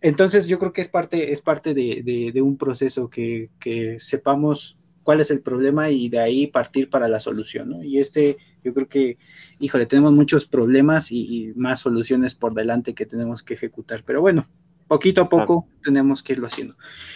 entonces yo creo que es parte, es parte de, de, un proceso que, que, sepamos cuál es el problema y de ahí partir para la solución, ¿no? Y este, yo creo que híjole, tenemos muchos problemas y, más soluciones por delante que tenemos que ejecutar. Pero bueno, poquito a poco tenemos que irlo haciendo.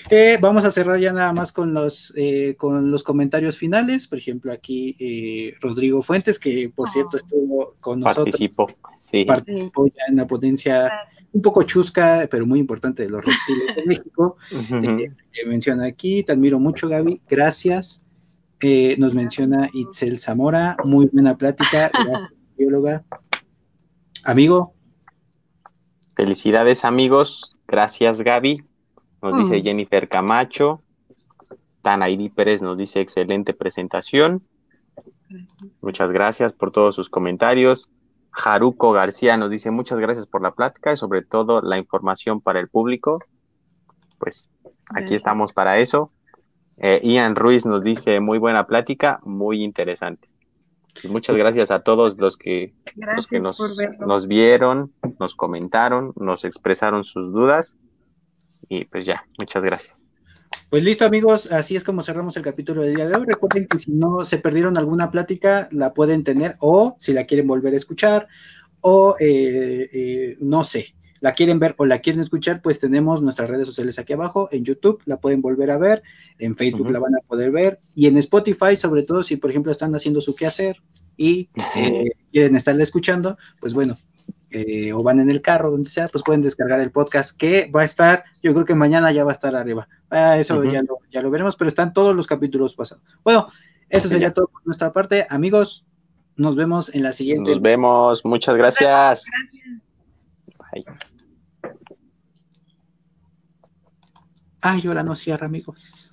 Eh, vamos a cerrar ya nada más con los, eh, con los comentarios finales. Por ejemplo, aquí eh, Rodrigo Fuentes, que por cierto estuvo con nosotros. Participó, sí. Participó ya en la potencia un poco chusca, pero muy importante de los reptiles de México. (laughs) menciona aquí, te admiro mucho, Gaby. Gracias. nos menciona Itzel Zamora, muy buena plática, (laughs) bióloga. Amigo. Felicidades, amigos. Gracias, Gaby. Nos dice mm. Jennifer Camacho. Tanaidi Pérez nos dice excelente presentación. Muchas gracias por todos sus comentarios. Haruko García nos dice muchas gracias por la plática y sobre todo la información para el público. Pues aquí estamos para eso. Eh, Ian Ruiz nos dice muy buena plática, muy interesante. Muchas gracias a todos los que, nos, vieron, nos comentaron, nos expresaron sus dudas. Y pues ya, muchas gracias. Pues listo amigos, así es como cerramos el capítulo del día de hoy. Recuerden que si no se perdieron alguna plática, la pueden tener o si la quieren volver a escuchar o eh, eh, no sé, la quieren ver o la quieren escuchar, pues tenemos nuestras redes sociales aquí abajo, en YouTube la pueden volver a ver, en Facebook la van a poder ver y en Spotify, sobre todo si por ejemplo están haciendo su quehacer y eh, quieren estarla escuchando, pues bueno, eh, o van en el carro, donde sea, pues pueden descargar el podcast que va a estar, yo creo que mañana ya va a estar arriba. Ah, eso ya, lo, ya lo veremos, pero están todos los capítulos pasados. Bueno, eso sería todo por nuestra parte. Amigos, nos vemos en la siguiente. Nos vemos, muchas gracias. Bye. Ay, ahora no cierra, amigos.